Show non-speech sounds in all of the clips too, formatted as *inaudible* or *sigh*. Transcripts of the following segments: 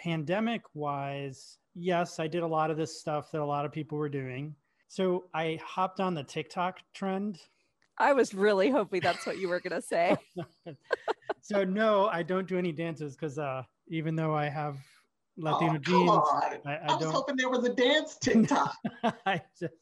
pandemic wise, yes, I did a lot of this stuff that a lot of people were doing. So I hopped on the TikTok trend. I was really hoping that's what you were going to say. *laughs* so no, I don't do any dances because uh, even though I have Latino oh, genes, I, I, I, was hoping there was a dance *laughs* TikTok. I just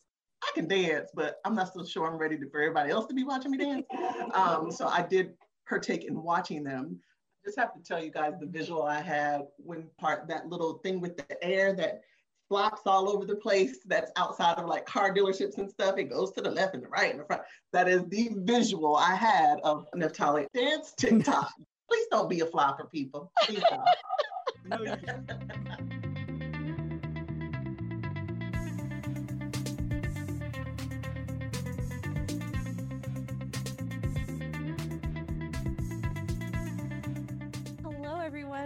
I can dance, but I'm not so sure I'm ready to, for everybody else to be watching me dance. *laughs* Um, so I did partake in watching them. Just have to tell you guys the visual I had when part that little thing with the air that flops all over the place that's outside of like car dealerships and stuff. It goes to the left and the right and the front. That is the visual I had of Neftali dance TikTok. *laughs* Please don't be a flopper, people. Please. *laughs*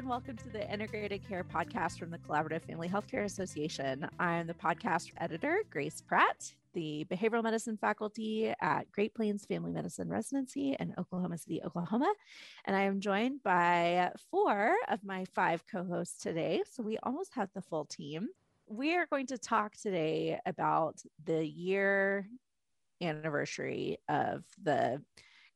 everyone. Welcome to the Integrated Care Podcast from the Collaborative Family Healthcare Association. I'm the podcast editor, Grace Pratt, the behavioral medicine faculty at Great Plains Family Medicine Residency in Oklahoma City, Oklahoma. And I am joined by four of my five co hosts today. So we almost have the full team. We are going to talk today about the year anniversary of the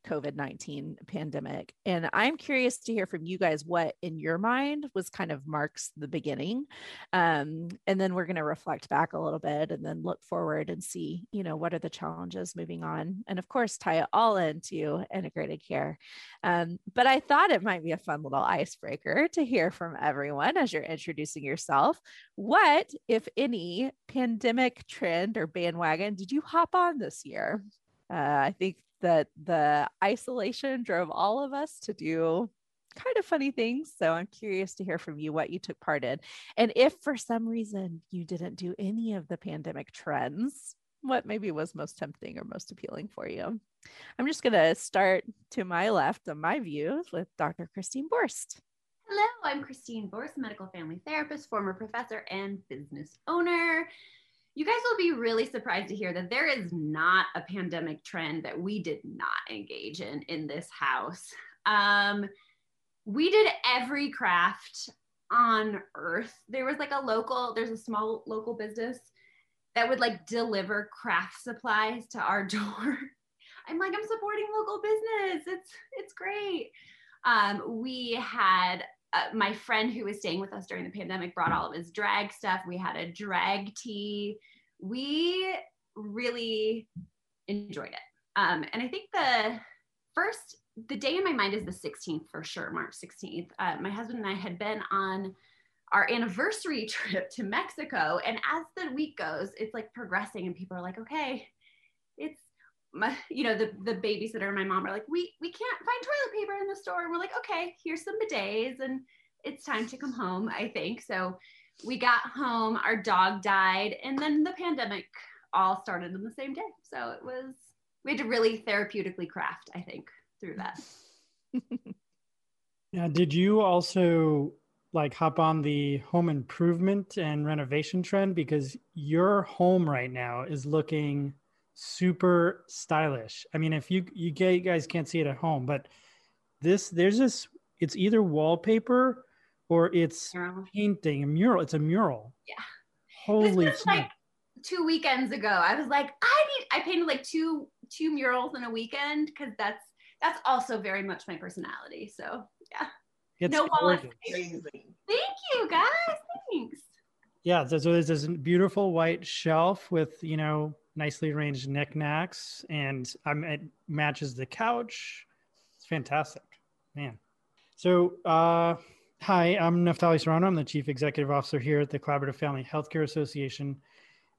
COVID 19 pandemic. And I'm curious to hear from you guys what in your mind was kind of marks the beginning. Um, and then we're going to reflect back a little bit and then look forward and see, you know, what are the challenges moving on. And of course, tie it all into integrated care. Um, but I thought it might be a fun little icebreaker to hear from everyone as you're introducing yourself. What, if any, pandemic trend or bandwagon did you hop on this year? Uh, I think that the isolation drove all of us to do kind of funny things. So I'm curious to hear from you what you took part in. And if for some reason you didn't do any of the pandemic trends, what maybe was most tempting or most appealing for you? I'm just going to start to my left on my views with Dr. Christine Borst. Hello, I'm Christine Borst, medical family therapist, former professor, and business owner you guys will be really surprised to hear that there is not a pandemic trend that we did not engage in in this house. Um, we did every craft on earth. There was like a local, there's a small local business that would like deliver craft supplies to our *laughs* door. I'm like, I'm supporting local business. It's it's great. Um, we had uh, my friend who was staying with us during the pandemic brought all of his drag stuff. We had a drag tea. We really enjoyed it. Um, and I think the first, the day in my mind is the 16th for sure, March 16th. Uh, my husband and I had been on our anniversary *laughs* trip to Mexico. And as the week goes, it's like progressing, and people are like, okay, it's my, you know, the, the babysitter and my mom are like, we, we can't find toilet paper in the store. And we're like, okay, here's some bidets and it's time to come home, I think. So we got home, our dog died, and then the pandemic all started on the same day. So it was, we had to really therapeutically craft, I think, through that. *laughs* yeah. Did you also like hop on the home improvement and renovation trend? Because your home right now is looking super stylish. I mean, if you you guys can't see it at home, but this there's this it's either wallpaper or it's mural. painting a mural. It's a mural. Yeah. Holy this was like two weekends ago. I was like, I need I painted like two two murals in a weekend because that's that's also very much my personality. So yeah. It's no Amazing. Thank you guys. Thanks. Yeah, so, so there's this beautiful white shelf with you know nicely arranged knickknacks, and um, it matches the couch. It's fantastic, man. So, uh, hi, I'm Neftali Serrano. I'm the Chief Executive Officer here at the Collaborative Family Healthcare Association.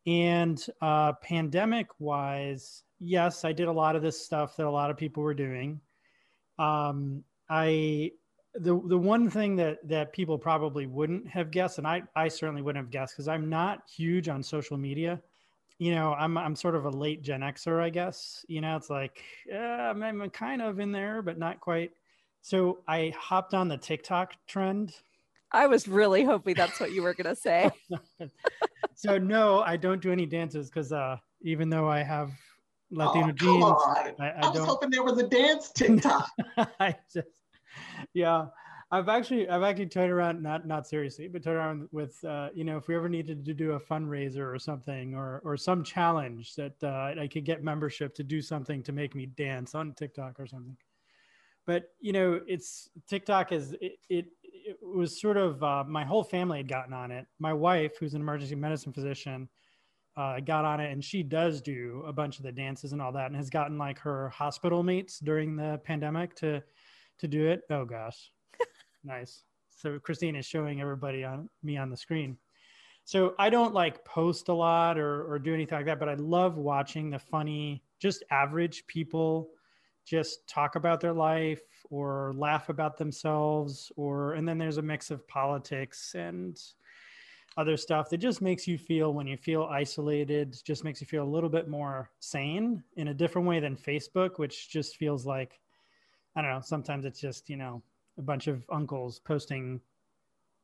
And uh, pandemic wise, yes, I did a lot of this stuff that a lot of people were doing. Um, I the the one thing that that people probably wouldn't have guessed, and I I certainly wouldn't have guessed because I'm not huge on social media you know, I'm I'm sort of a late Gen Xer, I guess. You know, it's like yeah, I'm, I'm kind of in there, but not quite. So I hopped on the TikTok trend. I was really hoping that's what you were gonna say. *laughs* so no, I don't do any dances because uh, even though I have Latino oh, genes, I, I, I, was hoping there was a dance TikTok. *laughs* I just, yeah, I've actually I've actually toyed around not not seriously, but toyed around with uh, you know if we ever needed to do a fundraiser or something or or some challenge that uh, I could get membership to do something to make me dance on TikTok or something. But you know, it's TikTok is it it, it was sort of uh, my whole family had gotten on it. My wife, who's an emergency medicine physician, uh, got on it and she does do a bunch of the dances and all that and has gotten like her hospital mates during the pandemic to to do it. Oh gosh Nice. So Christine is showing everybody on me on the screen. So I don't like post a lot or, or do anything like that, but I love watching the funny, just average people just talk about their life or laugh about themselves or and then there's a mix of politics and other stuff that just makes you feel when you feel isolated just makes you feel a little bit more sane in a different way than facebook which just feels like i don't know sometimes it's just you know a bunch of uncles posting,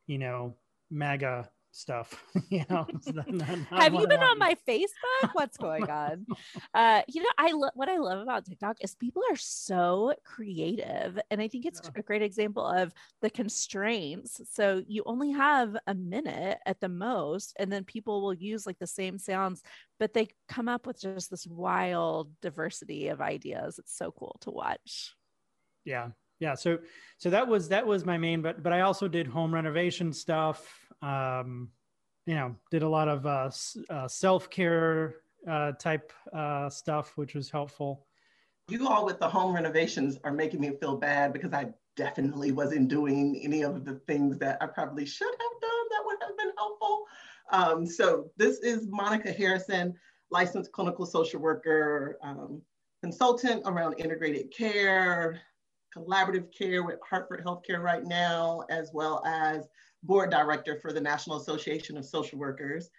you know, MAGA stuff. *laughs* you know, not, not have you been on my Facebook? What's going on? *laughs* uh, you know, I lo- what I love about TikTok is people are so creative, and I think it's yeah. a great example of the constraints. So you only have a minute at the most, and then people will use like the same sounds, but they come up with just this wild diversity of ideas. It's so cool to watch. Yeah, yeah so so that was that was my main but but i also did home renovation stuff um you know did a lot of uh, uh self-care uh type uh stuff which was helpful. You all with the home renovations are making me feel bad because i definitely wasn't doing any of the things that i probably should have done that would have been helpful. Um, so this is monica harrison licensed clinical social worker um, consultant around integrated care collaborative care with Hartford Healthcare right now, as well as board director for the National Association of Social Workers.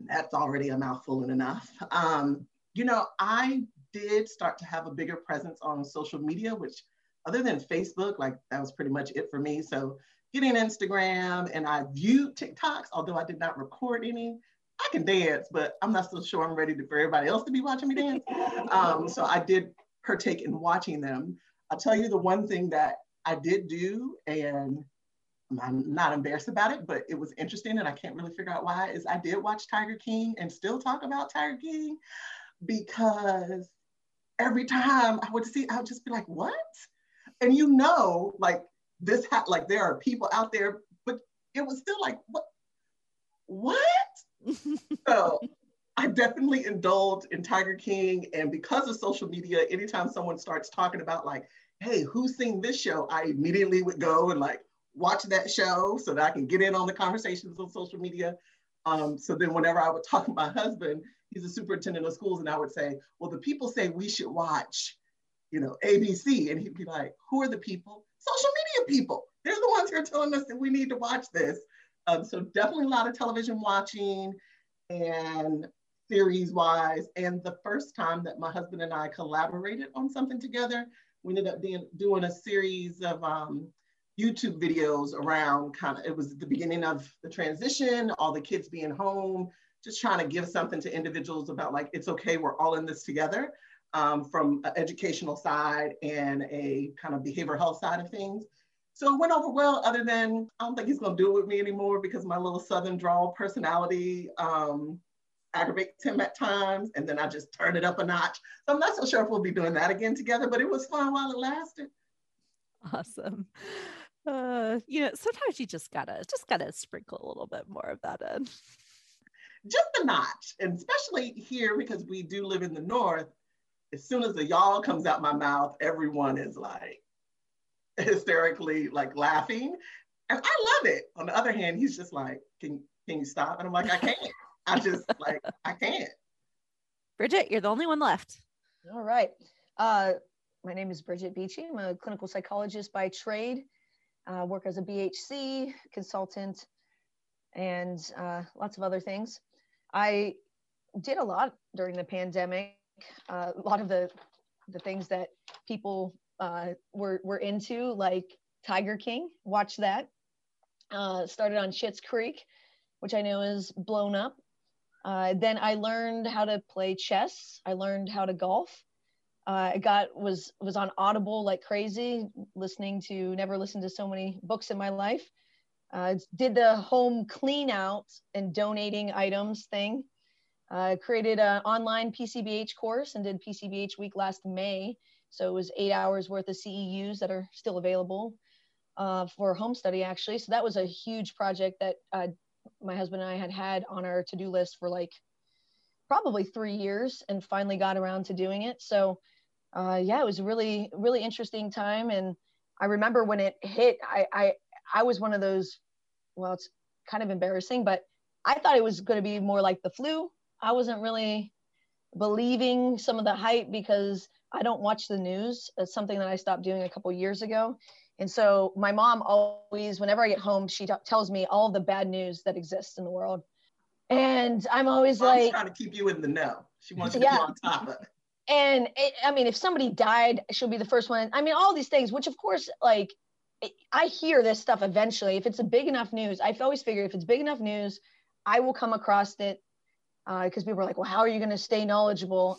That's already a mouthful and enough. Um, you know, I did start to have a bigger presence on social media, which other than Facebook, like that was pretty much it for me. So getting Instagram and I viewed TikToks, although I did not record any. I can dance, but I'm not so sure I'm ready to, for everybody else to be watching me dance. Um, so I did partake in watching them. I'll tell you the one thing that I did do, and I'm not embarrassed about it, but it was interesting and I can't really figure out why, is I did watch Tiger King and still talk about Tiger King because every time I would see, I would just be like, what? And you know, like this, ha- like there are people out there, but it was still like, what? What? *laughs* so I definitely indulged in Tiger King. And because of social media, anytime someone starts talking about like, hey, who's seen this show? I immediately would go and like watch that show so that I can get in on the conversations on social media. Um, so then whenever I would *laughs* talk to my husband, he's a superintendent of schools, and I would say, well, the people say we should watch, you know, ABC. And he'd be like, who are the people? Social media people. They're the ones who are telling us that we need to watch this. Um, so definitely a lot of television watching and series wise. And the first time that my husband and I collaborated on something together, we ended up being, doing a series of um, YouTube videos around kind of, it was the beginning of the transition, all the kids being home, just trying to give something to individuals about like, it's okay, we're all in this together um, from an educational side and a kind of behavioral health side of things. So it went over well, other than I don't think he's gonna do it with me anymore because my little Southern drawl personality um, aggravates him at times, and then I just turn it up a notch. So I'm not so sure if we'll be doing that again together, but it was fun while it lasted. Awesome. Uh, you know, sometimes you just gotta just gotta sprinkle a little bit more of that in. Just a notch, and especially here because we do live in the north. As soon as the y'all comes out my mouth, everyone is like *laughs* hysterically like laughing, and I love it. On the other hand, he's just like, "Can can you stop?" And I'm like, "I can't." *laughs* I just like I can't. Bridget, you're the only one left. All right. Uh, my name is Bridget Beachy. I'm a clinical psychologist by trade. Uh, work as a BHC consultant and uh, lots of other things. I did a lot during the pandemic. Uh, a lot of the the things that people uh, were were into, like Tiger King. Watch that. Uh, started on Schitt's Creek, which I know is blown up. Uh, then I learned how to play chess. I learned how to golf. Uh, I got was was on Audible like crazy, listening to never listened to so many books in my life. Uh, did the home clean out and donating items thing. Uh, created an online PCBH course and did PCBH week last May. So it was eight hours worth of CEUs that are still available uh, for home study actually. So that was a huge project that uh, my husband and I had had on our to do list for like probably three years and finally got around to doing it. So uh, yeah, it was a really, really interesting time. And I remember when it hit, I, I, I was one of those, well, it's kind of embarrassing, but I thought it was going to be more like the flu. I wasn't really believing some of the hype because I don't watch the news. It's something that I stopped doing a couple years ago. And so my mom always, whenever I get home, she t- tells me all the bad news that exists in the world. And I'm always Mom's like, trying to keep you in the know. She wants you to Yeah. be on top of it. and it, I mean, if somebody died, she'll be the first one. I mean, all these things, which of course, like, I hear this stuff eventually. If it's a big enough news, I've always figured if it's big enough news, I will come across it. Uh, because people are like, well, how are you going to stay knowledgeable?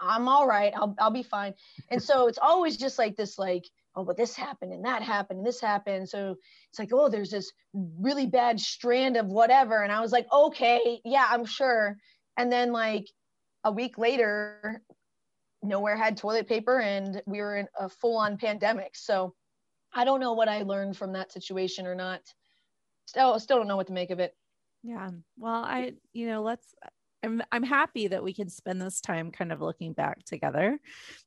I'm all right. I'll, I'll be fine. And so it's always just like this, like, oh, but this happened and that happened and this happened. So it's like, oh, there's this really bad strand of whatever. And I was like, okay, yeah, I'm sure. And then like a week later, nowhere had toilet paper and we were in a full on pandemic. So I don't know what I learned from that situation or not. Still, still don't know what to make of it. Yeah. Well, I, you know, let's, I'm, I'm happy that we can spend this time kind of looking back together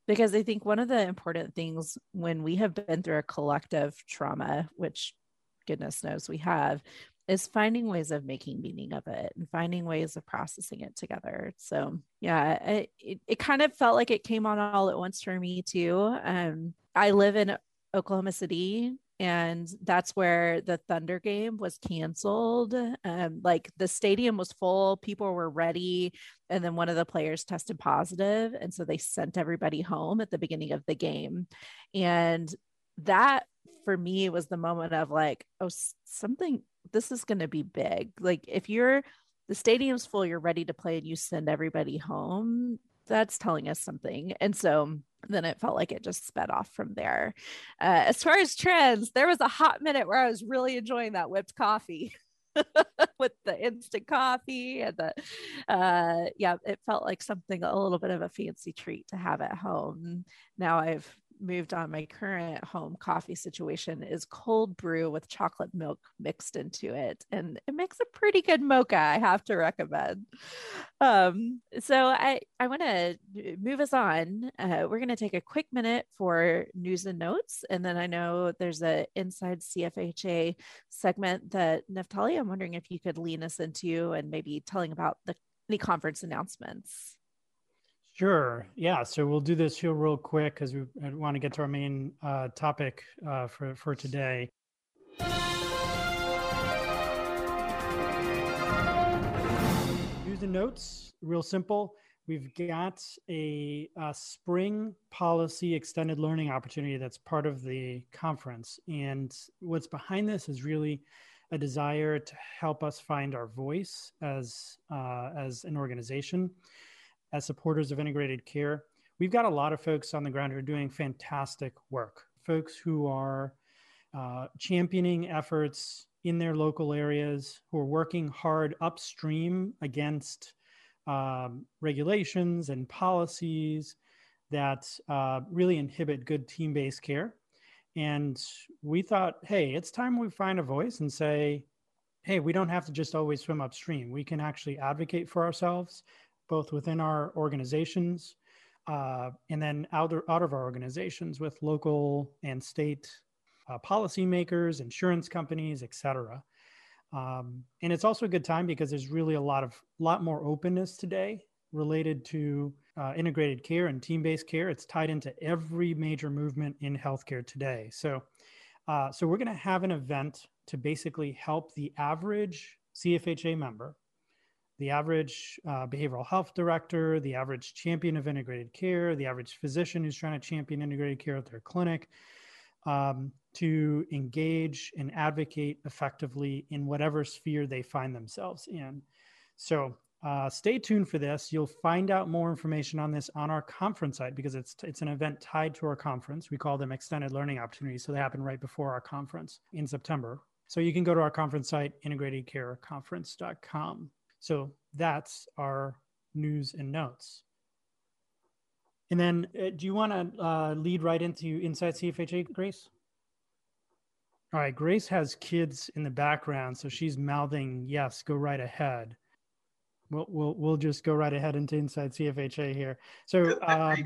because I think one of the important things when we have been through a collective trauma, which goodness knows we have, is finding ways of making meaning of it and finding ways of processing it together. So, yeah, it, it, it kind of felt like it came on all at once for me too. Um, I live in Oklahoma City and that's where the Thunder game was canceled. Um, like the stadium was full, people were ready, and then one of the players tested positive, and so they sent everybody home at the beginning of the game. And that for me was the moment of like, oh, something. This is going to be big. Like if you're the stadium's full, you're ready to play, and you send everybody home. That's telling us something. And so then it felt like it just sped off from there. Uh, as far as trends, there was a hot minute where I was really enjoying that whipped coffee *laughs* with the instant coffee and the, uh, yeah, it felt like something a little bit of a fancy treat to have at home. Now I've moved on. My current home coffee situation is cold brew with chocolate milk mixed into it, and it makes a pretty good mocha. I have to recommend. Um, so I I want to move us on. Uh, we're going to take a quick minute for news and notes, and then I know there's a inside CFHA segment that Neftali. I'm wondering if you could lean us into and maybe telling about the any conference announcements. Sure. Yeah. So we'll do this here real quick because we want to get to our main uh, topic uh, for for today. News and notes, real simple. We've got a, a spring policy extended learning opportunity that's part of the conference. And what's behind this is really a desire to help us find our voice as, uh, as an organization, as supporters of integrated care. We've got a lot of folks on the ground who are doing fantastic work, folks who are uh, championing efforts in their local areas, who are working hard upstream against um, regulations and policies that uh, really inhibit good team based care. And we thought, hey, it's time we find a voice and say, hey, we don't have to just always swim upstream. We can actually advocate for ourselves, both within our organizations uh, and then out, out of our organizations with local and state uh, policymakers, insurance companies, et cetera. Um, and it's also a good time because there's really a lot of lot more openness today related to uh, integrated care and team-based care. It's tied into every major movement in healthcare today. So, uh, so we're going to have an event to basically help the average CFHA member, the average uh, behavioral health director, the average champion of integrated care, the average physician who's trying to champion integrated care at their clinic, um, to engage and advocate effectively in whatever sphere they find themselves in. So, uh, stay tuned for this. You'll find out more information on this on our conference site because it's it's an event tied to our conference. We call them extended learning opportunities, so they happen right before our conference in September. So you can go to our conference site, integratedcareconference.com. So that's our news and notes. And then, uh, do you want to uh, lead right into Inside CFHA, Grace? All right, Grace has kids in the background, so she's mouthing, "Yes, go right ahead." We'll we'll we'll just go right ahead into Inside CFHA here. So um,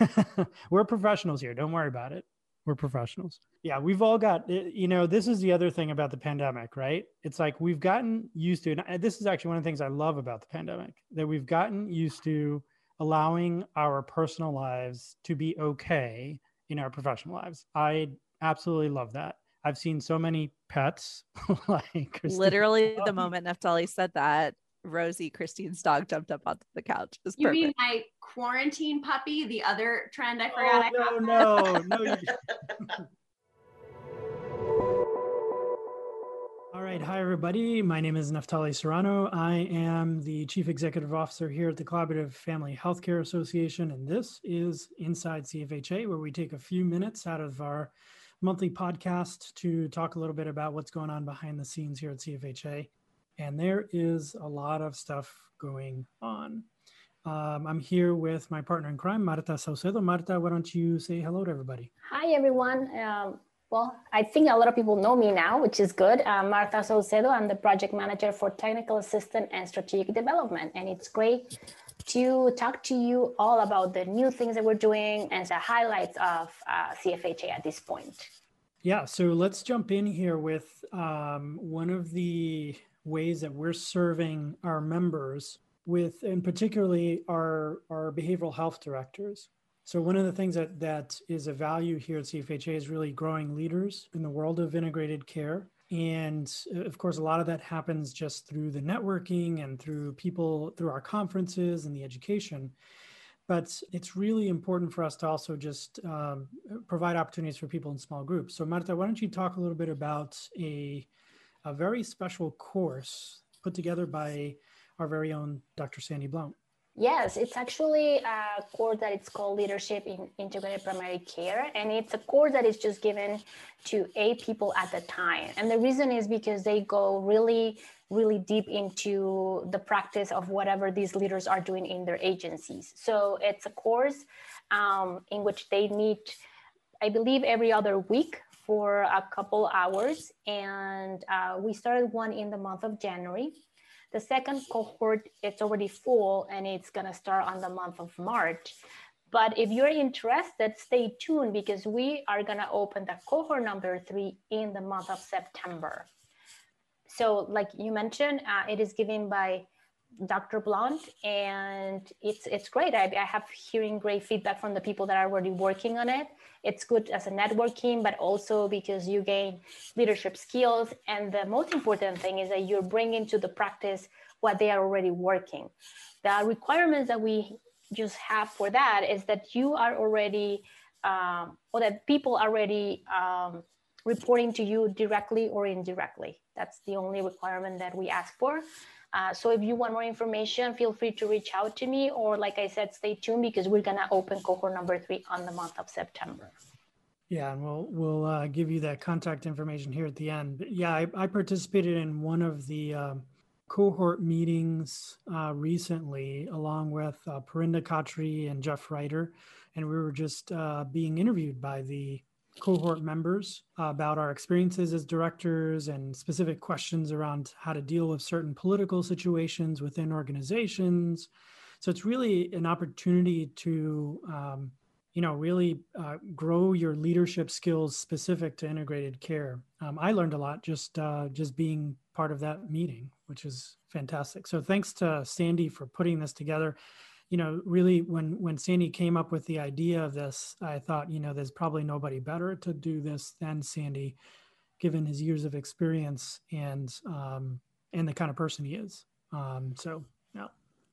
*laughs* we're professionals here. Don't worry about it. We're professionals. Yeah, we've all got. Eh, you know, this is the other thing about the pandemic, right? It's like we've gotten used to. And this is actually one of the things I love about the pandemic that we've gotten used to allowing our personal lives to be okay in our professional lives. I absolutely love that. I've seen so many pets *laughs* like Christine. literally the um, moment Neftali said that Rosie, Christine's dog, jumped up onto the couch. It's you mean my quarantine puppy? The other trend I forgot. Oh, I no, no, no. *laughs* *laughs* All right. Hi, everybody. My name is Neftali Serrano. I am the Chief Executive Officer here at the Collaborative Family Healthcare Association. And this is Inside CFHA, where we take a few minutes out of our monthly podcast to talk a little bit about what's going on behind the scenes here at CFHA. And there is a lot of stuff going on. Um, I'm here with my partner in crime, Marta Saucedo. Marta, why don't you say hello to everybody? Hi, everyone. Um, well, I think a lot of people know me now, which is good. Uh, Marta Saucedo, I'm the project manager for technical assistant and strategic development. And it's great to talk to you all about the new things that we're doing and the highlights of uh, CFHA at this point. Yeah, so let's jump in here with um, one of the ways that we're serving our members with, and particularly our, our behavioral health directors. So one of the things that, that is a value here at CFHA is really growing leaders in the world of integrated care. And uh, of course, a lot of that happens just through the networking and through people, through our conferences and the education. But it's really important for us to also just um, provide opportunities for people in small groups. So, Marta, why don't you talk a little bit about a, a very special course put together by our very own Dr. Sandy Blount? Yes, it's actually a course that it's called Leadership in Integrated Primary Care, and it's a course that is just given to eight people at a time. And the reason is because they go really, really deep into the practice of whatever these leaders are doing in their agencies. So it's a course um, in which they meet, I believe, every other week for a couple hours. And uh, we started one in the month of January the second cohort, it's already full and it's gonna start on the month of March. But if you're interested, stay tuned because we are gonna open the cohort number three in the month of September. So like you mentioned, uh, it is given by Dr. Blount, and it's it's great. I, I have hearing great feedback from the people that are already working on it. It's good as a networking, but also because you gain leadership skills. And the most important thing is that you're bringing to the practice what they are already working. The requirements that we just have for that is that you are already, um, or that people are already um, reporting to you directly or indirectly. That's the only requirement that we ask for. Uh, so if you want more information, feel free to reach out to me, or like I said, stay tuned because we're gonna open cohort number three on the month of September. Yeah, and we'll we'll uh, give you that contact information here at the end. But yeah, I, I participated in one of the um, cohort meetings uh, recently, along with uh, Parinda Khatri and Jeff Reiter, and we were just uh, being interviewed by the cohort members about our experiences as directors and specific questions around how to deal with certain political situations within organizations. So it's really an opportunity to, um, you know, really uh, grow your leadership skills specific to integrated care. Um, I learned a lot just uh, just being part of that meeting, which is fantastic. So thanks to Sandy for putting this together you know, really when when Sandy came up with the idea of this, I thought, you know, there's probably nobody better to do this than Sandy, given his years of experience and um, and the kind of person he is. Um, so, yeah.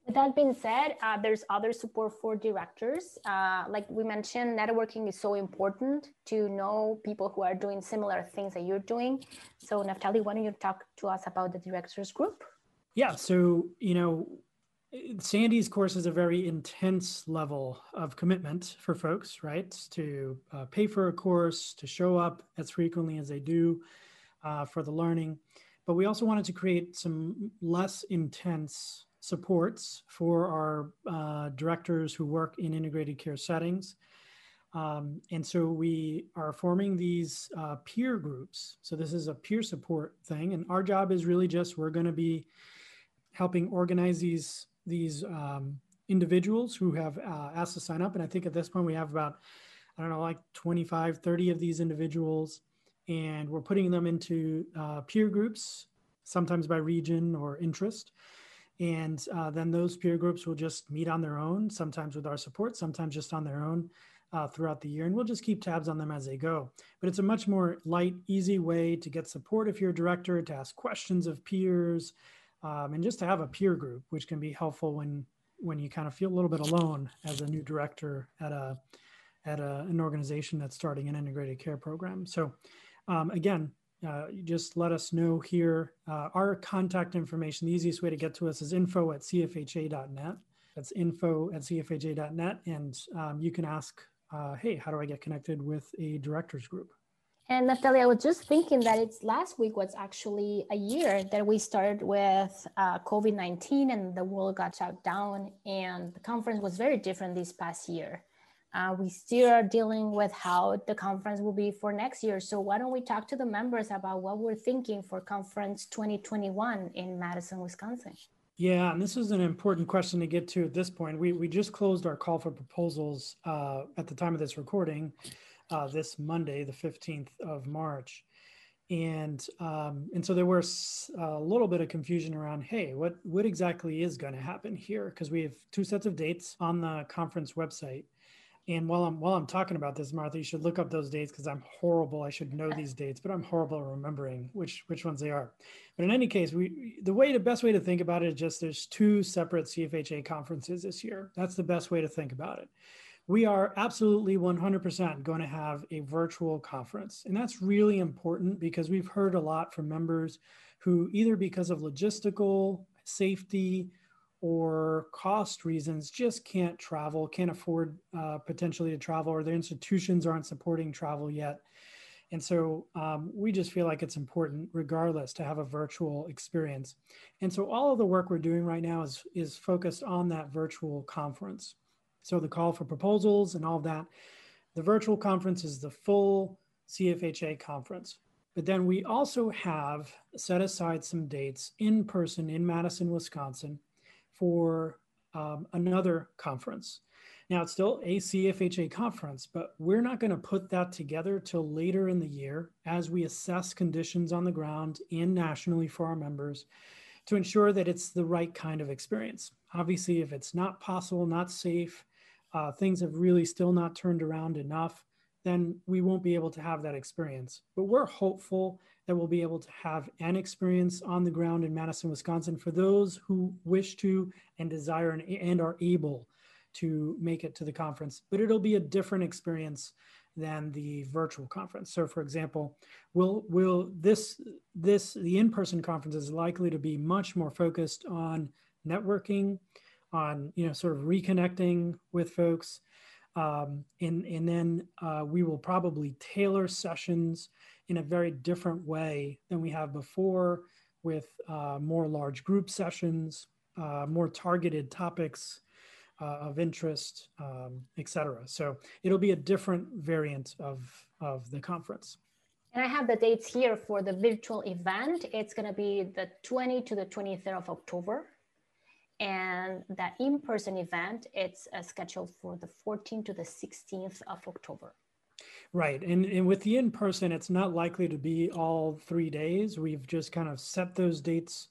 With that being said, uh, there's other support for directors. Uh, like we mentioned, networking is so important to know people who are doing similar things that you're doing. So, Neftali, why don't you talk to us about the directors group? Yeah. So, you know, Sandy's course is a very intense level of commitment for folks, right? To uh, pay for a course, to show up as frequently as they do uh, for the learning. But we also wanted to create some less intense supports for our uh, directors who work in integrated care settings. Um, and so we are forming these uh, peer groups. So this is a peer support thing. And our job is really just we're going to be helping organize these these um, individuals who have uh, asked to sign up. And I think at this point we have about, I don't know, like 25, 30 of these individuals. And we're putting them into uh, peer groups, sometimes by region or interest. And uh, then those peer groups will just meet on their own, sometimes with our support, sometimes just on their own uh, throughout the year. And we'll just keep tabs on them as they go. But it's a much more light, easy way to get support if you're a director, to ask questions of peers, um, and just to have a peer group, which can be helpful when when you kind of feel a little bit alone as a new director at a at a, an organization that's starting an integrated care program. So um, again, uh, just let us know here. Uh, our contact information, the easiest way to get to us is info at cfha.net. That's info at cfha.net. And um, you can ask, uh, hey, how do I get connected with a directors group? And Natalia, I was just thinking that it's last week was actually a year that we started with uh, COVID 19 and the world got shut down, and the conference was very different this past year. Uh, we still are dealing with how the conference will be for next year. So, why don't we talk to the members about what we're thinking for conference 2021 in Madison, Wisconsin? Yeah, and this is an important question to get to at this point. We, we just closed our call for proposals uh, at the time of this recording uh, this Monday, the 15th of March. And um, and so there was a little bit of confusion around, hey, what what exactly is going to happen here? Because we have two sets of dates on the conference website. And while I'm while I'm talking about this, Martha, you should look up those dates because I'm horrible. I should know these dates, but I'm horrible at remembering which which ones they are. But in any case, we the way the best way to think about it is just there's two separate CFHA conferences this year. That's the best way to think about it we are absolutely 100% going to have a virtual conference. And that's really important because we've heard a lot from members who, either because of logistical, safety, or cost reasons, just can't travel, can't afford uh, potentially to travel, or their institutions aren't supporting travel yet. And so um, we just feel like it's important, regardless, to have a virtual experience. And so all of the work we're doing right now is, is focused on that virtual conference. So the call for proposals and all of that. The virtual conference is the full CFHA conference. But then we also have set aside some dates in person in Madison, Wisconsin for um, another conference. Now, it's still a CFHA conference, but we're not going to put that together till later in the year as we assess conditions on the ground and nationally for our members to ensure that it's the right kind of experience. Obviously, if it's not possible, not safe, uh, things have really still not turned around enough, then we won't be able to have that experience. But we're hopeful that we'll be able to have an experience on the ground in Madison, Wisconsin for those who wish to and desire and, and are able to make it to the conference. But it'll be a different experience than the virtual conference. So for example, will will this this the in-person conference is likely to be much more focused on networking, on you know sort of reconnecting with folks. Um, and and then uh, we will probably tailor sessions in a very different way than we have before with uh, more large group sessions uh, more targeted topics uh, of interest um, etc so it'll be a different variant of of the conference. And I have the dates here for the virtual event. It's going to be the 20 to the 23rd of October and that in-person event it's uh, scheduled for the 14th to the 16th of october. Right. And, and with the in-person it's not likely to be all three days. We've just kind of set those dates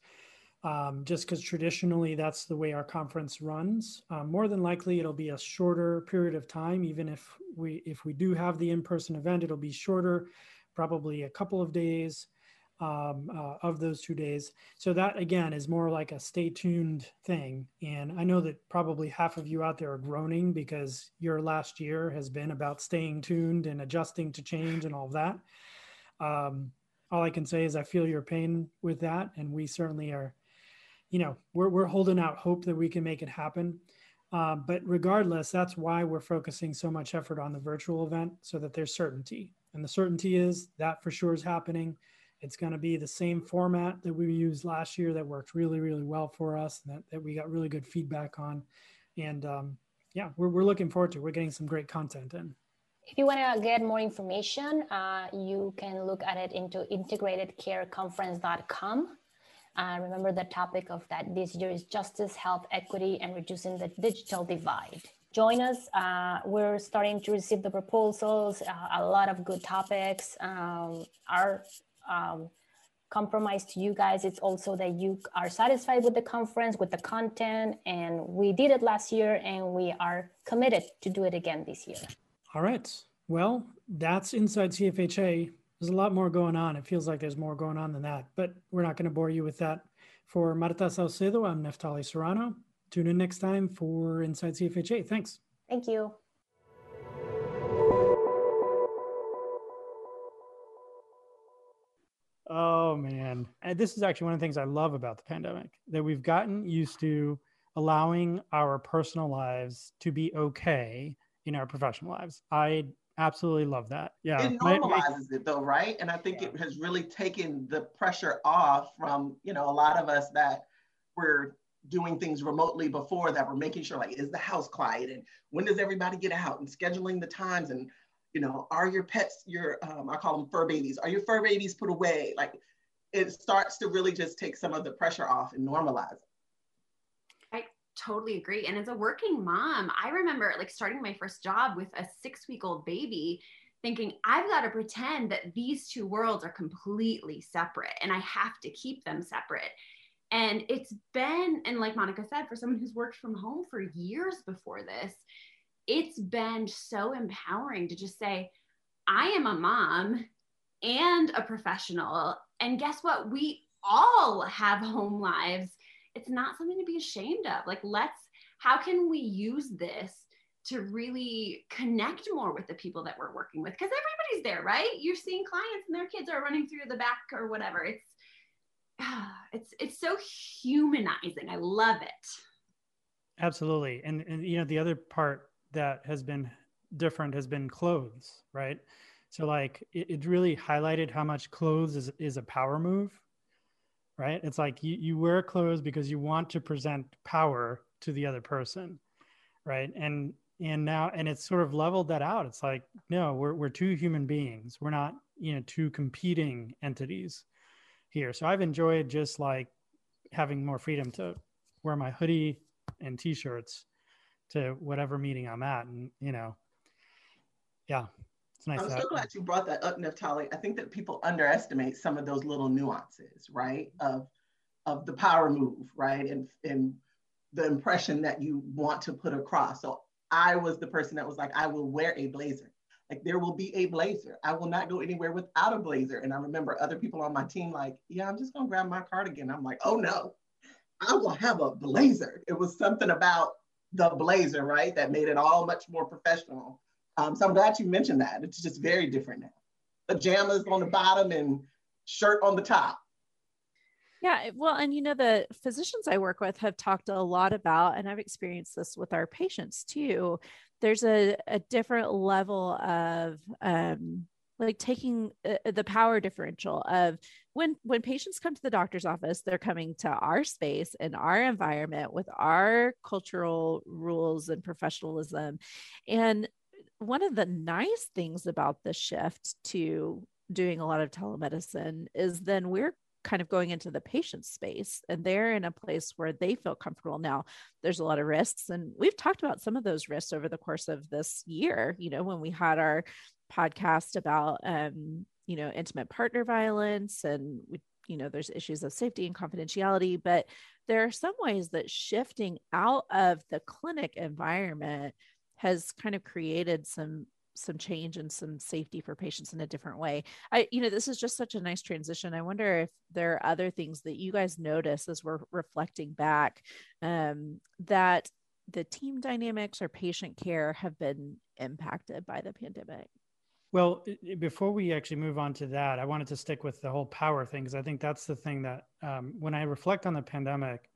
um, just because traditionally that's the way our conference runs. Um, more than likely it'll be a shorter period of time. Even if we if we do have the in-person event it'll be shorter probably a couple of days um, uh, of those two days. So that again is more like a stay tuned thing. And I know that probably half of you out there are groaning because your last year has been about staying tuned and adjusting to change and all of that. Um, all I can say is I feel your pain with that, and we certainly are you know, we're, we're holding out hope that we can make it happen. Uh, but regardless, that's why we're focusing so much effort on the virtual event so that there's certainty. And the certainty is that for sure is happening. It's going to be the same format that we used last year that worked really, really well for us and that, that we got really good feedback on. And um, yeah, we're, we're looking forward to it. We're getting some great content in. If you want to get more information, uh, you can look at it into integratedcareconference.com. Uh, remember the topic of that this year is justice, health, equity, and reducing the digital divide. Join us. Uh, we're starting to receive the proposals, uh, a lot of good topics. Um, our um, compromise to you guys it's also that you are satisfied with the conference with the content and we did it last year and we are committed to do it again this year all right well that's inside cfha there's a lot more going on. It feels like there's more going on than that, but we're not going to bore you with that. For Marta Saucedo, I'm Neftali Serrano. Tune in next time for Inside CFHA. Thanks. Thank you. Oh man, and this is actually one of the things I love about the pandemic that we've gotten used to allowing our personal lives to be okay in our professional lives. I Absolutely love that. Yeah. It normalizes it though, right? And I think yeah. it has really taken the pressure off from, you know, a lot of us that were doing things remotely before that were making sure like is the house quiet and when does everybody get out and scheduling the times and you know are your pets your um, i call them fur babies are your fur babies put away like it starts to really just take some of the pressure off and normalize i totally agree. And as a working mom, I remember like starting my first job with a six week old baby, thinking, I've got to pretend that these two worlds are completely separate and I have to keep them separate. And it's been, and like Monica said, for someone who's worked from home for years before this, it's been so empowering to just say, I am a mom and a professional. And guess what? We all have home lives it's not something to be ashamed of. Like, let's, how can we use this to really connect more with the people that we're working with? Because everybody's there, right? You're seeing clients and their kids are running through the back or whatever. It's, *sighs* it's, it's so humanizing. I love it. Absolutely. And, and, you know, the other part that has been different has been clothes, right? So like it, it really highlighted how much clothes is, is a power move right? It's like you, you wear clothes because you want to present power to the other person, right? And and now and it's sort of leveled that out. It's like no, we're we're two human beings. We're not you know two competing entities here. So I've enjoyed just like having more freedom to wear my hoodie and t-shirts to whatever meeting I'm at, and you know, yeah, it's Nice I'm so glad you brought that up, Neftali. I think that people underestimate some of those little nuances, right? Of of the power move, right? And and the impression that you want to put across. So I was the person that was like, I will wear a blazer. Like there will be a blazer. I will not go anywhere without a blazer. And I remember other people on my team like, yeah, I'm just gonna grab my cardigan. I'm like, oh no, I will have a blazer. It was something about the blazer, right? That made it all much more professional um, so I'm glad you mentioned that. It's just very different now. Pajamas on the bottom and shirt on the top. Yeah, well, and you know, the physicians I work with have talked a lot about, and I've experienced this with our patients too. There's a, a different level of um, like taking uh, the power differential of when when patients come to the doctor's office they're coming to our space and our environment with our cultural rules and professionalism. And one of the nice things about the shift to doing a lot of telemedicine is then we're kind of going into the patient space and they're in a place where they feel comfortable. Now there's a lot of risks and we've talked about some of those risks over the course of this year you know when we had our podcast about um you know intimate partner violence and we you know there's issues of safety and confidentiality but there are some ways that shifting out of the clinic environment has kind of created some some change and some safety for patients in a different way. I, you know, this is just such a nice transition. I wonder if there are other things that you guys notice as we're reflecting back um, that the team dynamics or patient care have been impacted by the pandemic. Well, before we actually move on to that, I wanted to stick with the whole power thing because I think that's the thing that um, when I reflect on the pandemic,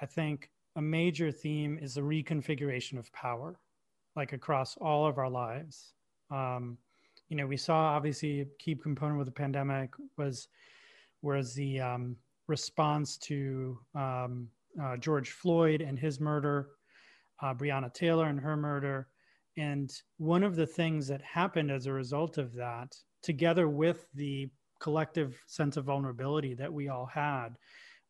I think a major theme is the reconfiguration of power, like across all of our lives. Um, you know, we saw obviously a key component with the pandemic was was the um, response to um, uh, George Floyd and his murder, uh, Breonna Taylor and her murder, and one of the things that happened as a result of that, together with the collective sense of vulnerability that we all had,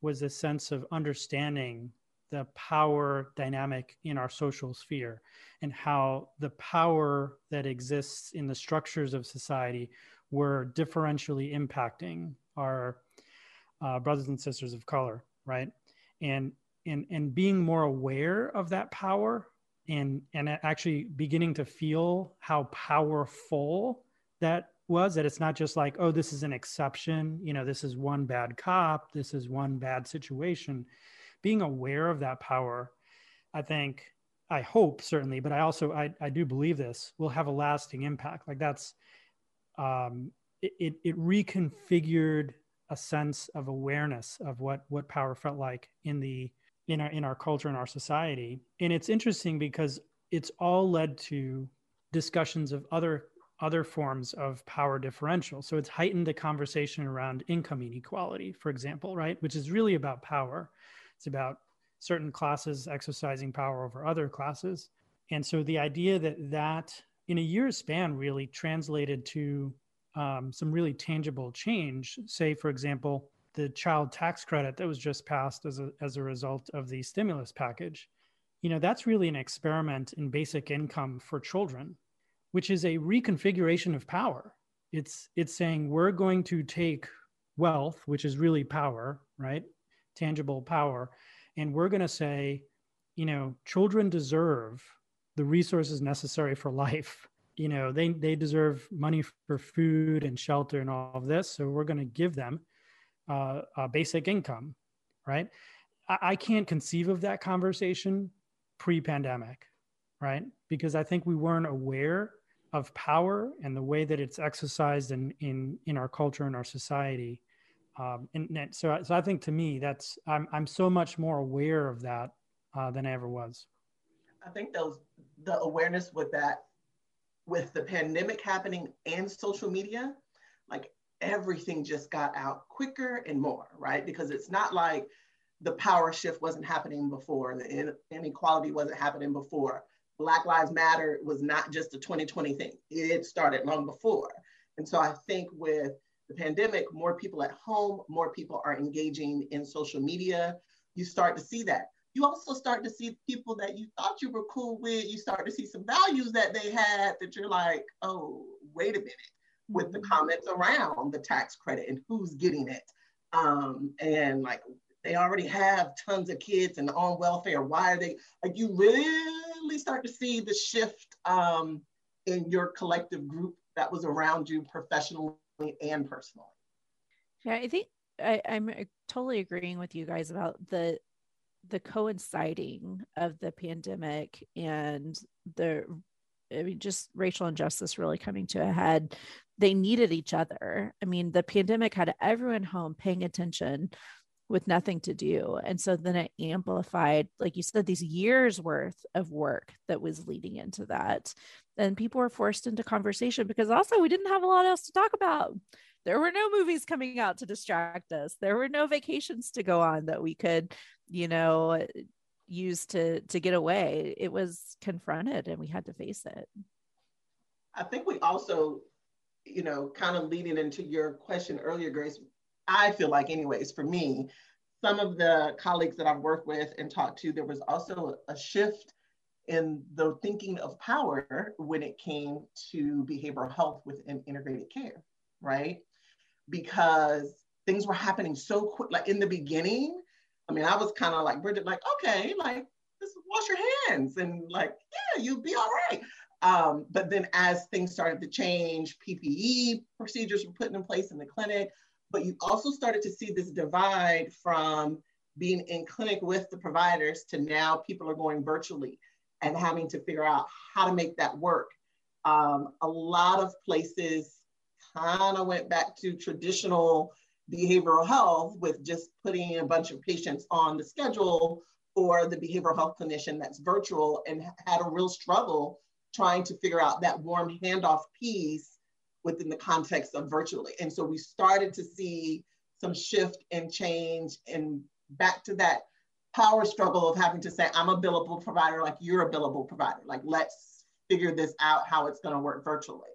was a sense of understanding the power dynamic in our social sphere and how the power that exists in the structures of society were differentially impacting our uh, brothers and sisters of color right? And and and being more aware of that power and and actually beginning to feel how powerful that was that it's not just like oh this is an exception you know this is one bad cop this is one bad situation. Being aware of that power i think i hope certainly but i also i, I do believe this will have a lasting impact. Like that's um it, it, it reconfigured a sense of awareness of what what power felt like in the in our in our culture and our society. And it's interesting because it's all led to discussions of other other forms of power differential. So it's heightened the conversation around income inequality for example right? Which is really about power. It's about certain classes exercising power over other classes. And so the idea that that in a year's span really translated to um, some really tangible change say for example the child tax credit that was just passed as a, as a result of the stimulus package, you know, that's really an experiment in basic income for children, which is a reconfiguration of power. It's it's saying we're going to take wealth, which is really power, right? Tangible power, and we're going to say, you know, children deserve the resources necessary for life. You know, they they deserve money for food and shelter and all of this, so we're going to give them uh, uh, basic income, right? I, I can't conceive of that conversation pre-pandemic, right? Because I think we weren't aware of power and the way that it's exercised in in in our culture and our society. Um, and, and so, so I think to me, that's I'm I'm so much more aware of that uh, than I ever was. I think those the awareness with that, with the pandemic happening and social media, like everything just got out quicker and more, right? Because it's not like the power shift wasn't happening before, the inequality wasn't happening before. Black Lives Matter was not just a 2020 thing, it started long before. And so I think with the pandemic, more people at home, more people are engaging in social media. You start to see that. You also start to see people that you thought you were cool with. You start to see some values that they had that you're like, oh, wait a minute with the mm-hmm. comments around the tax credit and who's getting it. Um, and like they already have tons of kids and on welfare. Why are they like you really start to see the shift um, in your collective group that was around you professionally and personally? Yeah, I think I, I'm totally agreeing with you guys about the the coinciding of the pandemic and the I mean, just racial injustice really coming to a head they needed each other. I mean, the pandemic had everyone home paying attention with nothing to do. And so then it amplified, like you said, these years worth of work that was leading into that. And people were forced into conversation because also we didn't have a lot else to talk about. There were no movies coming out to distract us. There were no vacations to go on that we could, you know, use to to get away. It was confronted and we had to face it. I think we also you know, kind of leading into your question earlier, Grace, I feel like, anyways, for me, some of the colleagues that I've worked with and talked to, there was also a shift in the thinking of power when it came to behavioral health within integrated care, right? Because things were happening so quick. Like in the beginning, I mean, I was kind of like Bridget, like, okay, like just wash your hands and like, yeah, you'll be all right. Um, but then as things started to change, PPE procedures were put in place in the clinic, but you also started to see this divide from being in clinic with the providers to now people are going virtually and having to figure out how to make that work. Um, a lot of places kind of went back to traditional behavioral health with just putting a bunch of patients on the schedule for the behavioral health clinician that's virtual and had a real struggle trying to figure out that warm handoff piece within the context of virtually. And so we started to see some shift and change and back to that power struggle of having to say, I'm a billable provider, like you're a billable provider. Like, let's figure this out how it's going to work virtually.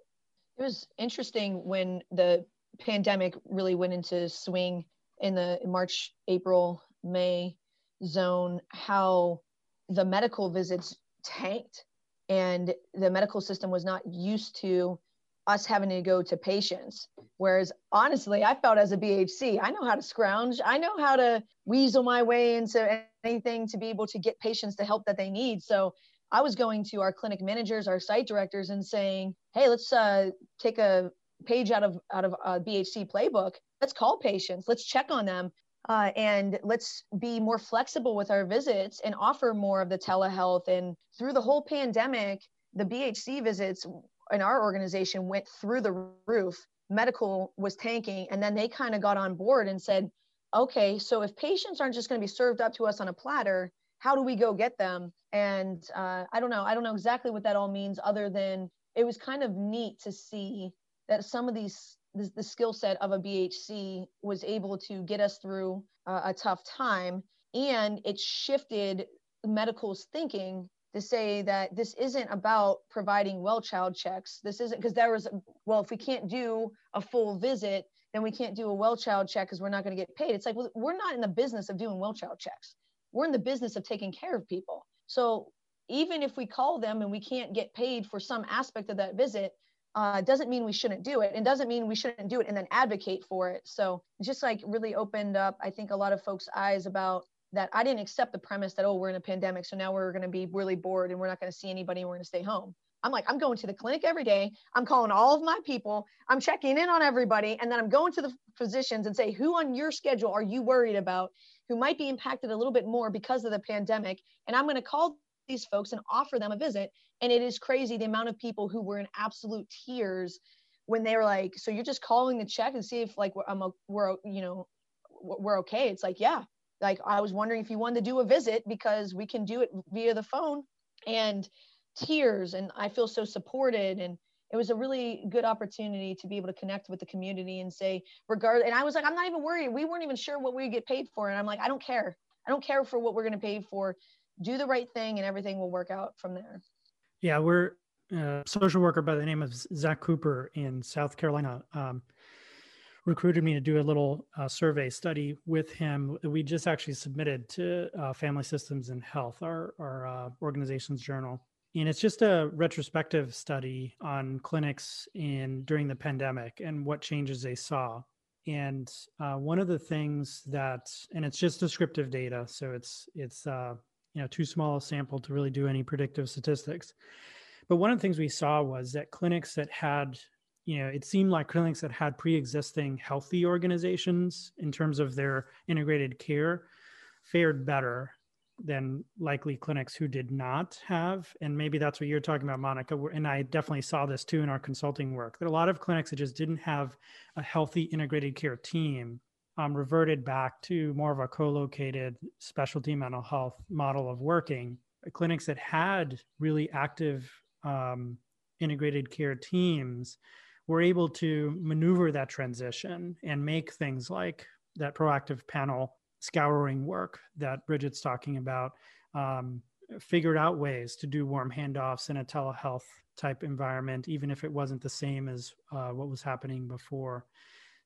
It was interesting when the pandemic really went into swing in the March, April, May zone, how the medical visits tanked and the medical system was not used to us having to go to patients. Whereas honestly, I felt as a BHC, I know how to scrounge, I know how to weasel my way into anything to be able to get patients the help that they need. So I was going to our clinic managers, our site directors, and saying, "Hey, let's uh, take a page out of out of a BHC playbook. Let's call patients. Let's check on them, uh, and let's be more flexible with our visits and offer more of the telehealth." And through the whole pandemic, the BHC visits in our organization went through the roof. Medical was tanking, and then they kind of got on board and said, "Okay, so if patients aren't just going to be served up to us on a platter." how do we go get them and uh, i don't know i don't know exactly what that all means other than it was kind of neat to see that some of these the, the skill set of a bhc was able to get us through uh, a tough time. And it shifted medical's thinking to say that this isn't about providing well child checks. This isn't because there was well if we can't do a full visit then we can't do a well child check because we're not going to get paid. It's like well, we're not in the business of doing well child checks. We're in the business of taking care of people. So even if we call them and we can't get paid for some aspect of that visit, uh, doesn't mean we shouldn't do it and doesn't mean we shouldn't do it and then advocate for it. So just like really opened up, I think a lot of folks' eyes about that. I didn't accept the premise that, oh, we're in a pandemic. So now we're going to be really bored and we're not going to see anybody and we're going to stay home. I'm like, I'm going to the clinic every day. I'm calling all of my people. I'm checking in on everybody. And then I'm going to the physicians and say, who on your schedule are you worried about who might be impacted a little bit more because of the pandemic? And I'm going to call these folks and offer them a visit. And it is crazy the amount of people who were in absolute tears when they were like, so you're just calling the check and see if like we're, I'm a, we're, you know, we're okay. It's like, yeah, like I was wondering if you wanted to do a visit because we can do it via the phone. And tears and I feel so supported. And it was a really good opportunity to be able to connect with the community and say regard and I was like I'm not even worried. We weren't even sure what we get paid for. And I'm like I don't care. I don't care for what we're going to pay for do the right thing and everything will work out from there. Yeah we're a social worker by the name of Zach Cooper in South Carolina um, recruited me to do a little uh, survey study with him. We just actually submitted to uh, Family Systems and Health, our, our uh, organization's journal. And it's just a retrospective study on clinics in during the pandemic and what changes they saw. And uh, one of the things that and it's just descriptive data so it's it's uh, you know too small a sample to really do any predictive statistics but one of the things we saw was that clinics that had you know it seemed like clinics that had pre-existing healthy organizations in terms of their integrated care fared better than likely clinics who did not have. And maybe that's what you're talking about, Monica. And I definitely saw this too in our consulting work. There are a lot of clinics that just didn't have a healthy integrated care team, um, reverted back to more of a co located specialty mental health model of working. Clinics that had really active um, integrated care teams were able to maneuver that transition and make things like that proactive panel scouring work that Bridget's talking about, um, figured out ways to do warm handoffs in a telehealth type environment, even if it wasn't the same as uh, what was happening before.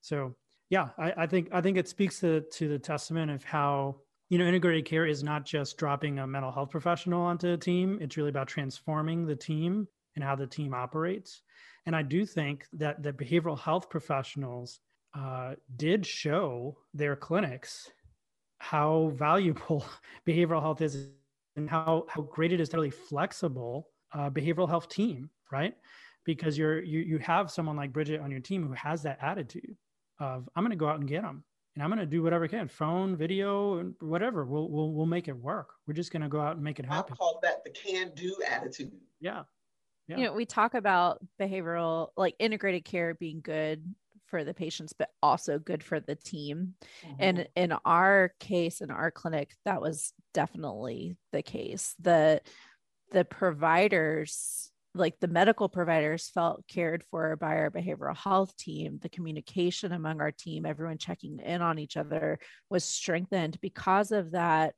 So yeah, I, I, think I think it speaks to to the testament of how you know integrated care is not just dropping a mental health professional onto a team. It's really about transforming the team and how the team operates. And I do think that the behavioral health professionals uh, did show their clinics how valuable *laughs* behavioral health is and how, how great it is to really flexible uh, behavioral health team, right? Because you're you you have someone like Bridget on your team who has that attitude of I'm going to go out and get them, and I'm going to do whatever I can, phone, video, and whatever. We'll we'll we'll make it work. We're just going to go out and make it happen. I call that the can-do attitude. Yeah. yeah. You know, we talk about behavioral, like integrated care being good for the patients, but also good for the team. Mhm. And in our case, in our clinic, that was definitely the case. The the providers like the medical providers felt cared for by our behavioral health team the communication among our team everyone checking in on each other was strengthened because of that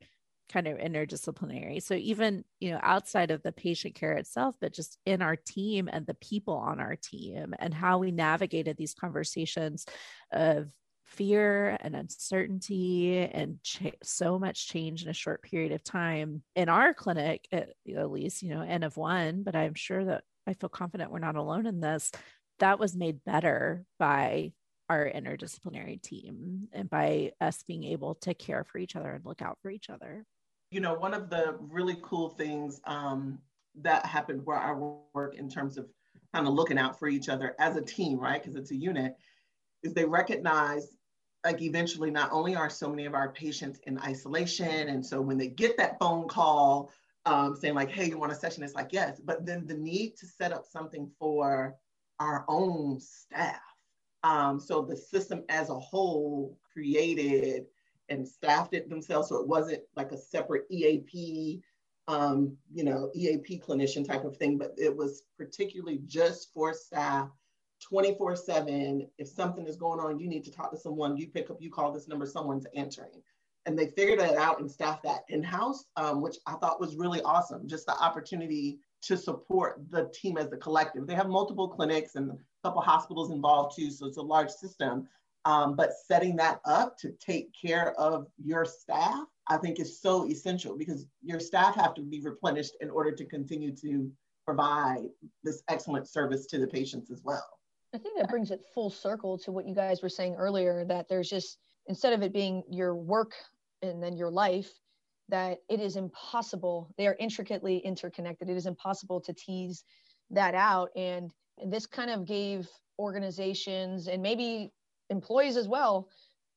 kind of interdisciplinary. So even you know outside of the patient care itself but just in our team and the people on our team and how we navigated these conversations of fear and uncertainty and ch- so much change in a short period of time in our clinic at, at least you know n of one but i'm sure that i feel confident we're not alone in this that was made better by our interdisciplinary team and by us being able to care for each other and look out for each other you know, one of the really cool things um, that happened where I work in terms of kind of looking out for each other as a team, right? Because it's a unit, is they recognize like eventually not only are so many of our patients in isolation, and so when they get that phone call um, saying like, hey, you want a session? It's like, yes, but then the need to set up something for our own staff. Um, so the system as a whole created and staffed it themselves. So it wasn't like a separate EAP, um, you know, EAP clinician type of thing, but it was particularly just for staff 24 seven. If something is going on, you need to talk to someone, you pick up, you call this number, someone's answering. And they figured it out and staffed that in-house, um, which I thought was really awesome. Just the opportunity to support the team as a collective. They have multiple clinics and a couple hospitals involved too, so it's a large system. Um, but setting that up to take care of your staff, I think is so essential because your staff have to be replenished in order to continue to provide this excellent service to the patients as well. I think that brings it full circle to what you guys were saying earlier that there's just, instead of it being your work and then your life, that it is impossible. They are intricately interconnected. It is impossible to tease that out. And this kind of gave organizations and maybe employees as well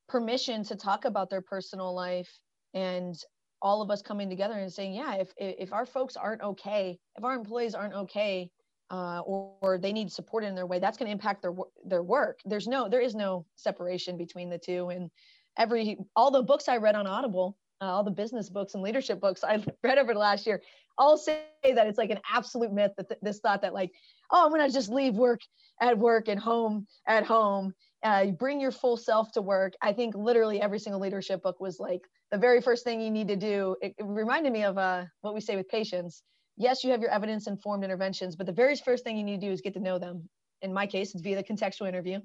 permission to talk about their personal life and all of us coming together and saying yeah if if our folks aren't okay if our employees aren't okay uh, or, or, they need support in their way that's going to impact their their work there's no there is no separation between the two and every all the books i read on audible uh, all the business books and leadership books *laughs* i read over the last year all say that it's like an absolute myth that th- this thought that like oh i'm going to just leave work at work and home at home uh, bring your full self to work. I think literally every single leadership book was like the very first thing you need to do. It, it reminded me of uh, what we say with patients. Yes, you have your evidence informed interventions, but the very first thing you need to do is get to know them. In my case, it's via the contextual interview.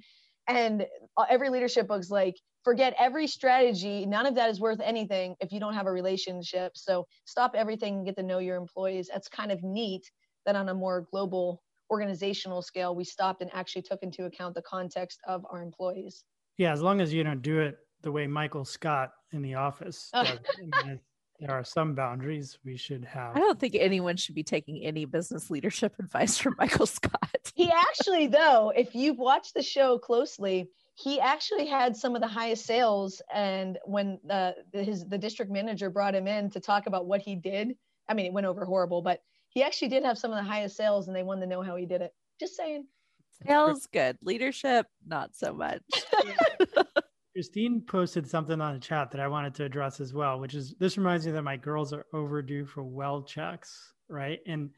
And uh, every leadership book's like, forget every strategy. None of that is worth anything if you don't have a relationship. So stop everything and get to know your employees. That's kind of neat that on a more global organizational scale, we stopped and actually took into account the context of our employees. Yeah, as long as you don't do it the way Michael Scott in the office does. I mean, there are some boundaries we should have. I don't think anyone should be taking any business leadership *laughs* advice from Michael Scott. he actually, though, if you've watched the show closely, he actually had some of the highest sales. And when the his the district manager brought him in to talk about what he did, I mean, it went over horrible, but he actually did have some of the highest sales and they wanted to know how he did it. Just saying. Sales good. Leadership, not so much. *laughs* Christine posted something on the chat that I wanted to address as well, which is this reminds me that my girls are overdue for well checks, right? And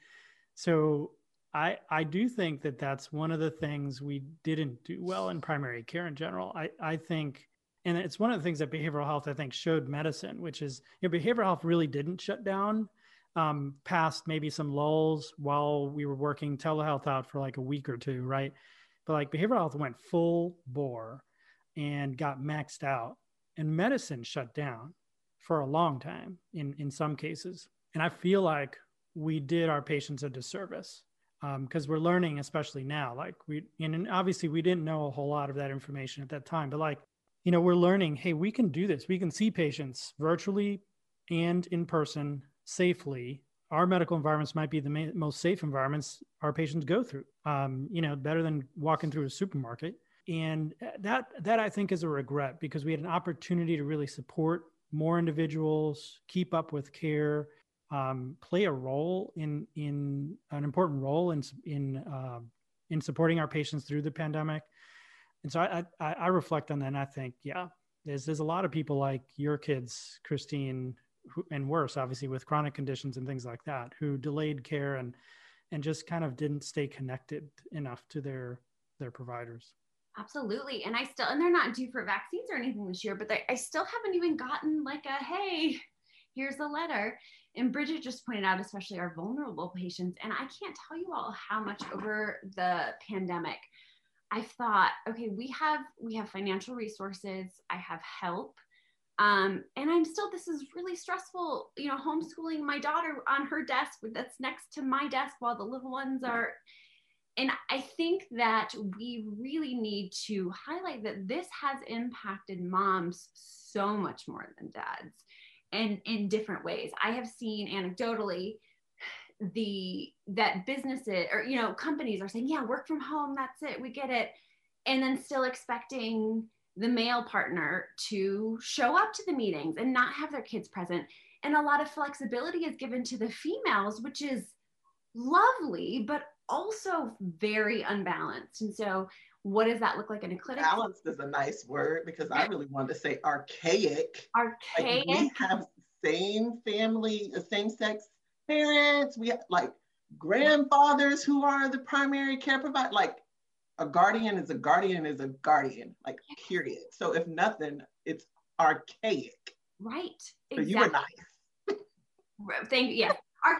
so I I do think that that's one of the things we didn't do well in primary care in general. I I think and it's one of the things that behavioral health I think showed medicine, which is you know, behavioral health really didn't shut down um, past maybe some lulls while we were working telehealth out for like a week or two, right? But like behavioral health went full bore and got maxed out, and medicine shut down for a long time in in some cases. And I feel like we did our patients a disservice because um, we're learning, especially now. Like we, and obviously we didn't know a whole lot of that information at that time, but like you know, we're learning. Hey, we can do this. We can see patients virtually and in person safely our medical environments might be the ma- most safe environments our patients go through um, you know better than walking through a supermarket and that that i think is a regret because we had an opportunity to really support more individuals keep up with care um, play a role in in an important role in in uh, in supporting our patients through the pandemic and so I, I, I reflect on that and I think, yeah, there's, there's a lot of people like your kids, Christine, who, and worse, obviously with chronic conditions and things like that, who delayed care and, and just kind of didn't stay connected enough to their, their providers. Absolutely. And I still, and they're not due for vaccines or anything this year, but they, I still haven't even gotten like a, hey, here's a letter. And Bridget just pointed out, especially our vulnerable patients. And I can't tell you all how much over the pandemic I thought, okay, we have we have financial resources, I have help. Um, and I'm still, this is really stressful, you know, homeschooling my daughter on her desk that's next to my desk while the little ones are. And I think that we really need to highlight that this has impacted moms so much more than dads and in different ways. I have seen anecdotally the that businesses or you know companies are saying yeah work from home that's it we get it and then still expecting the male partner to show up to the meetings and not have their kids present and a lot of flexibility is given to the females which is lovely but also very unbalanced and so what does that look like in a clinic balanced is a nice word because i really wanted to say archaic archaic like we have same family uh, same sex parents, we have like grandfathers who are the primary care provider. Like a guardian is a guardian is a guardian, like period. So if nothing, it's archaic. Right. So exactly. you were nice. *laughs* Thank you. Yeah.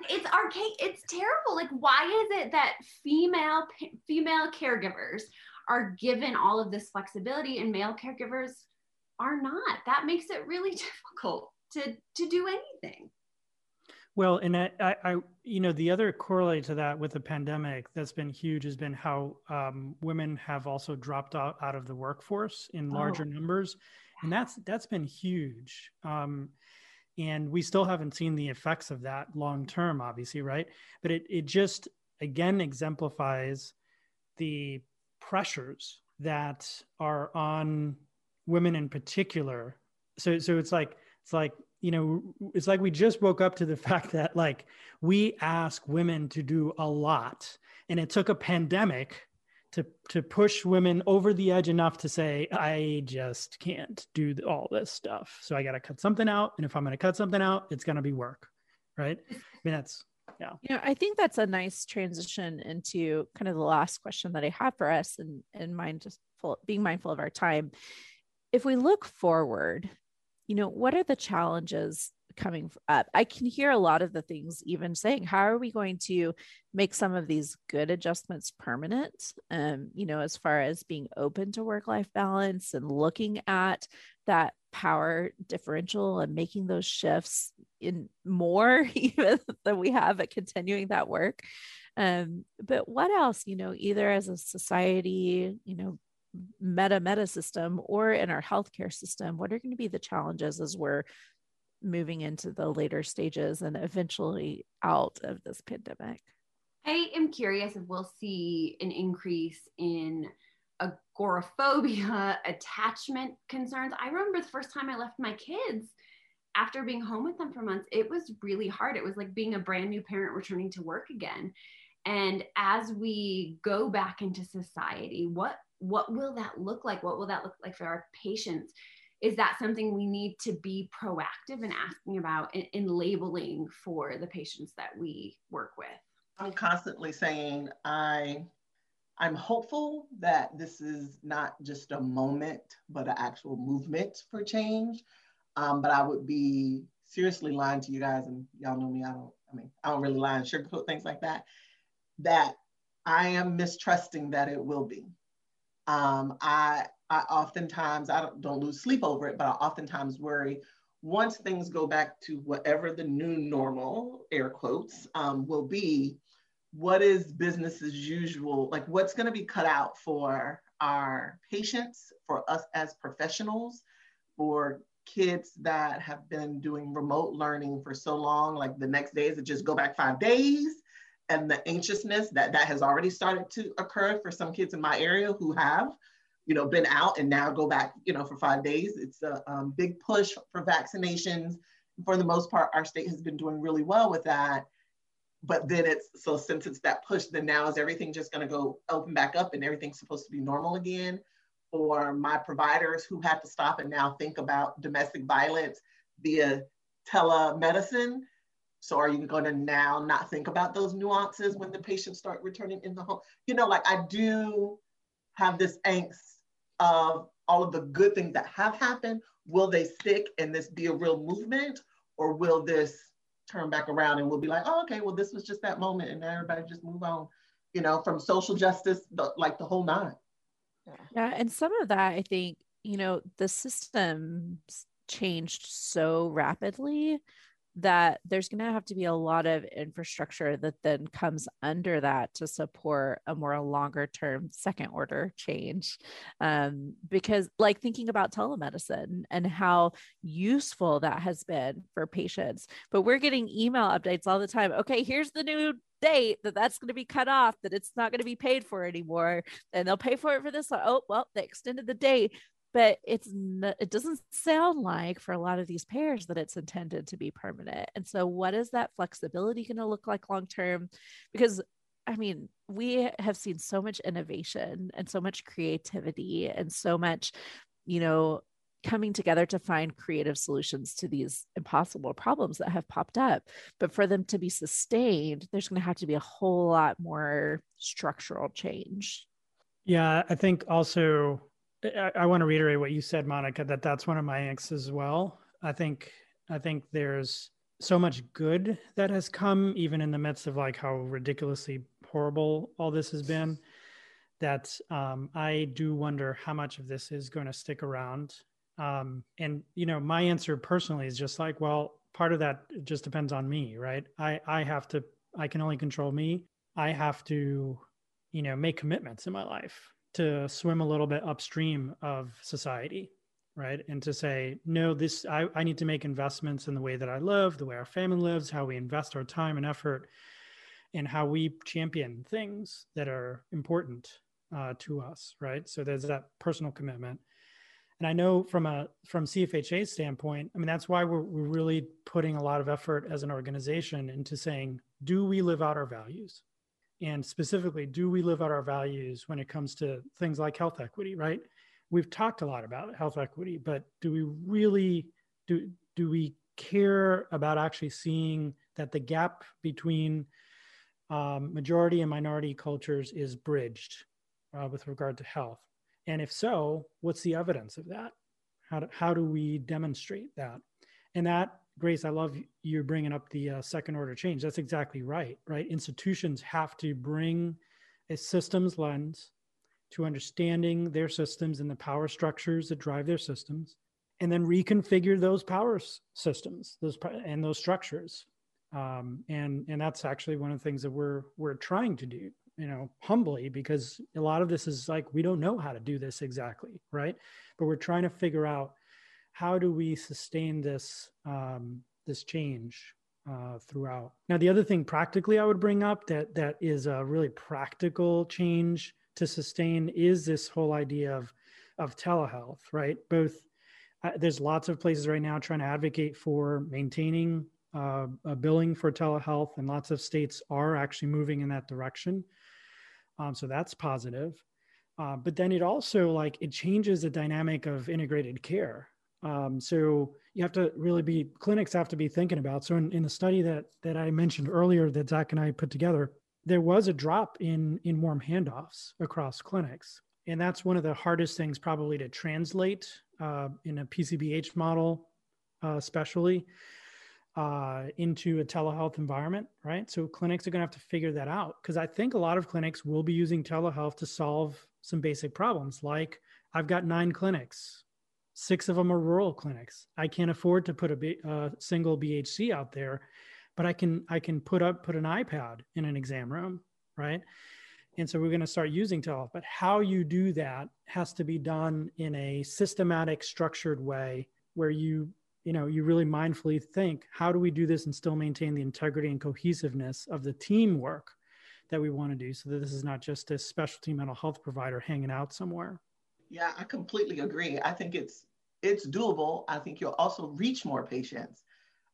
It's archaic. It's terrible. Like, why is it that female female caregivers are given all of this flexibility and male caregivers are not? That makes it really *laughs* difficult to to do anything. Well, and I, I, you know, the other correlate to that with the pandemic that's been huge has been how um, women have also dropped out, out of the workforce in larger oh. numbers, and that's that's been huge. Um, and we still haven't seen the effects of that long term, obviously, right? But it it just again exemplifies the pressures that are on women in particular. So so it's like it's like you know it's like we just woke up to the *laughs* fact that like we ask women to do a lot and it took a pandemic to to push women over the edge enough to say i just can't do all this stuff. So i got to cut something out. And if i'm going to cut something out it's going to be work. Right? *laughs* I mean that's yeah. You know i think that's a nice transition into kind of the last question that i have for us and and mind just full, being mindful of our time. If we look forward you know, what are the challenges coming up? I can hear a lot of the things even saying, how are we going to make some of these good adjustments permanent? Um, you know, as far as being open to work life balance and looking at that power differential and making those shifts in more *laughs* even than we have at continuing that work. Um, but what else, you know, either as a society, you know, meta meta system or in our healthcare system what are going to be the challenges as we're moving into the later stages and eventually out of this pandemic i am curious if we'll see an increase in agoraphobia *laughs* attachment concerns i remember the first time i left my kids after being home with them for months it was really hard it was like being a brand new parent returning to work again and as we go back into society what what will that look like? What will that look like for our patients? Is that something we need to be proactive in asking about in, in labeling for the patients that we work with? I'm constantly saying I I'm hopeful that this is not just a moment, but an actual movement for change. Um, but I would be seriously lying to you guys, and y'all know me. I don't. I mean, I don't really lie and sugarcoat things like that. That I am mistrusting that it will be. Um, I, I oftentimes, I don't, don't lose sleep over it, but I oftentimes worry once things go back to whatever the new normal, air quotes, um, will be, what is business as usual? Like what's gonna be cut out for our patients, for us as professionals, for kids that have been doing remote learning for so long, like the next day is it just go back five days? And the anxiousness that that has already started to occur for some kids in my area who have you know been out and now go back you know for five days. It's a um, big push for vaccinations. For the most part our state has been doing really well with that. But then it's so since it's that push then now is everything just going to go open back up and everything's supposed to be normal again? Or my providers who had to stop and now think about domestic violence via telemedicine. So are you going to now not think about those nuances when the patients start returning in the home? You know, like I do have this angst of all of the good things that have happened. Will they stick and this be a real movement? Or will this turn back around and we'll be like, oh, okay, well, this was just that moment and now everybody just move on, you know, from social justice, the, like the whole nine. Yeah. yeah. And some of that, I think, you know, the system changed so rapidly that there's going to have to be a lot of infrastructure that then comes under that to support a more longer term second order change. Um, because like thinking about telemedicine and how useful that has been for patients but we're getting email updates all the time okay here's the new date that that's going to be cut off that it's not going to be paid for anymore and they'll pay for it for this oh well they extended the date but it's it doesn't sound like for a lot of these pairs that it's intended to be permanent. And so what is that flexibility going to look like long term? Because i mean we have seen so much innovation and so much creativity and so much you know coming together to find creative solutions to these impossible problems that have popped up. But for them to be sustained there's going to have to be a whole lot more structural change. Yeah i think also I, I want to reiterate what you said, Monica, that that's one of my angsts as well. I think I think there's so much good that has come even in the midst of like how ridiculously horrible all this has been that um, I do wonder how much of this is going to stick around. Um, and you know, my answer personally is just like, well, part of that just depends on me, right? I I have to I can only control me. I have to, you know, make commitments in my life to swim a little bit upstream of society right? And to say no this I, I need to make investments in the way that i live the way our family lives how we invest our time and effort and how we champion things that are important uh, to us right? So there's that personal commitment. And i know from a from cfha standpoint i mean that's why we're, we're really putting a lot of effort as an organization into saying do we live out our values and specifically do we live out our values when it comes to things like health equity right? We've talked a lot about health equity but do we really do do we care about actually seeing that the gap between um, majority and minority cultures is bridged uh, with regard to health? And if so what's the evidence of that? How do, how do we demonstrate that? And that Grace, I love you bringing up the uh, second order change. That's exactly right, right? Institutions have to bring a systems lens to understanding their systems and the power structures that drive their systems, and then reconfigure those power systems, those and those structures. Um, and and that's actually one of the things that we're we're trying to do, you know, humbly, because a lot of this is like we don't know how to do this exactly, right? But we're trying to figure out how do we sustain this um, this change uh, throughout? Now, the other thing practically I would bring up that that is a really practical change to sustain is this whole idea of of telehealth, right? Both uh, there's lots of places right now trying to advocate for maintaining uh, a billing for telehealth, and lots of states are actually moving in that direction. Um, so that's positive. Uh, but then it also like it changes the dynamic of integrated care um, so you have to really be clinics have to be thinking about. So in, in the study that that I mentioned earlier that Zach and I put together, there was a drop in in warm handoffs across clinics, and that's one of the hardest things probably to translate uh, in a PCBH model, uh, especially uh, into a telehealth environment, right? So clinics are going to have to figure that out because I think a lot of clinics will be using telehealth to solve some basic problems, like I've got nine clinics Six of them are rural clinics. I can't afford to put a single BHC out there, but I can I can put up put an iPad in an exam room, right? And so we're going to start using telehealth. But how you do that has to be done in a systematic, structured way where you you know you really mindfully think how do we do this and still maintain the integrity and cohesiveness of the teamwork that we want to do so that this is not just a specialty mental health provider hanging out somewhere yeah i completely agree i think it's it's doable. I think you'll also reach more patients.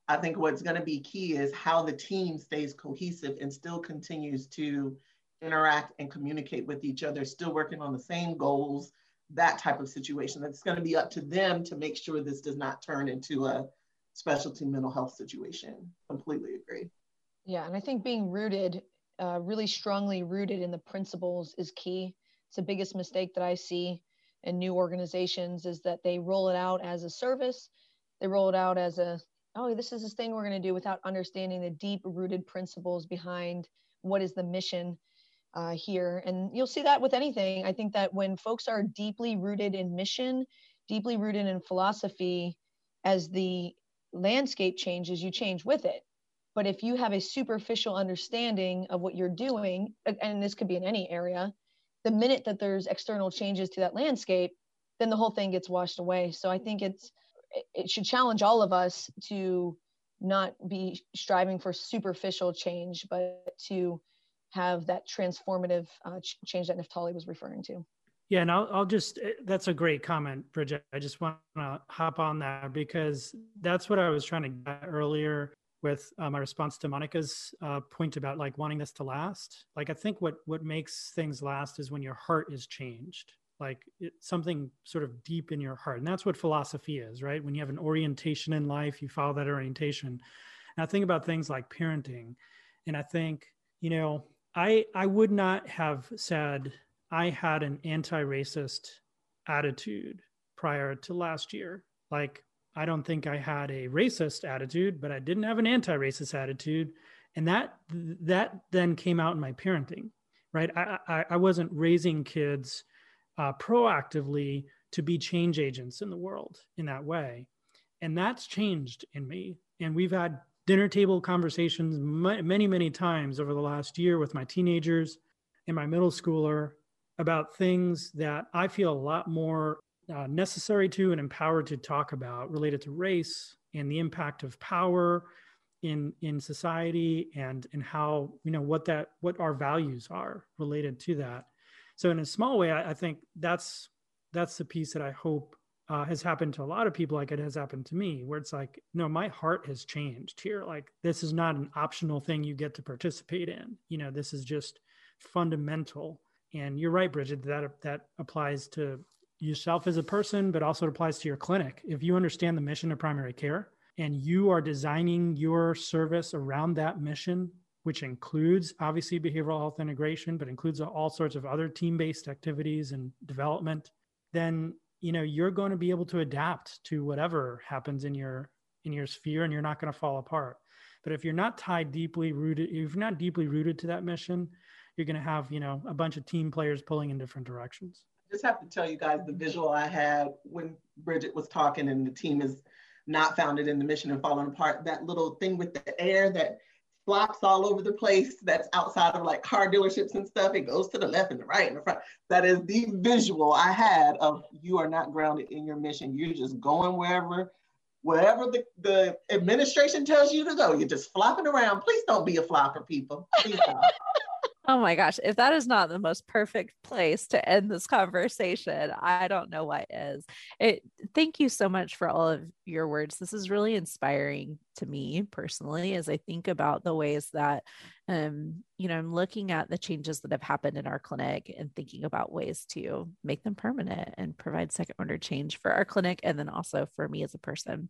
I think what's going to be key is how the team stays cohesive and still continues to interact and communicate with each other, still working on the same goals, that type of situation. That's going to be up to them to make sure this does not turn into a specialty mental health situation. Completely agree. Yeah, and I think being rooted, uh, really strongly rooted in the principles is key. It's the biggest mistake that I see in new organizations is that they roll it out as a service, they roll it out as a oh this is this thing we're going to do without understanding the deep rooted principles behind what is the mission uh, here. And you'll see that with anything. I think that when folks are deeply rooted in mission, deeply rooted in philosophy, as the landscape changes, you change with it. But if you have a superficial understanding of what you're doing, and this could be in any area, the minute that there's external changes to that landscape, then the whole thing gets washed away. So I think it's it should challenge all of us to not be striving for superficial change, but to have that transformative uh, ch- change that Neftali was referring to. Yeah, and I'll, I'll just, eh, that's a great comment, Bridget. I just want to hop on that because that's what I was trying to get earlier with uh, my response to Monica's uh, point about like wanting this to last. Like, I think what, what makes things last is when your heart is changed, like it, something sort of deep in your heart. And that's what philosophy is, right? When you have an orientation in life, you follow that orientation. And I think about things like parenting. And I think, you know, I I would not have said I had an anti-racist attitude prior to last year. Like I don't think I had a racist attitude, but I didn't have an anti-racist attitude, and that that then came out in my parenting. Right, I I, I wasn't raising kids uh, proactively to be change agents in the world in that way, and that's changed in me. And we've had dinner table conversations many, many times over the last year with my teenagers and my middle schooler about things that I feel a lot more uh, necessary to and empowered to talk about related to race and the impact of power in in society and and how you know what that what our values are related to that. So in a small way I, I think that's that's the piece that i hope uh, has happened to a lot of people like it has happened to me where it's like no my heart has changed here. Like this is not an optional thing you get to participate in. You know this is just fundamental. And you're right bridget that that applies to yourself as a person but also it applies to your clinic. If you understand the mission of primary care and you are designing your service around that mission which includes obviously behavioral health integration but includes all sorts of other team-based activities and development then you know you're going to be able to adapt to whatever happens in your in your sphere and you're not going to fall apart. But if you're not tied deeply rooted if you're not deeply rooted to that mission you're going to have you know a bunch of team players pulling in different directions just have to tell you guys the visual i had when bridget was talking and the team is not founded in the mission and falling apart that little thing with the air that flops all over the place that's outside of like car dealerships and stuff. It goes to the left and the right and the front. That is the visual I had of you are not grounded in your mission. You're just going wherever, wherever the, the administration tells you to go. You're just flopping around. Please don't be a flopper, people. *laughs* Oh my gosh, if that is not the most perfect place to end this conversation, I don't know what is. It thank you so much for all of your words. This is really inspiring to me personally as I think about the ways that um you know, I'm looking at the changes that have happened in our clinic and thinking about ways to make them permanent and provide second order change for our clinic and then also for me as a person.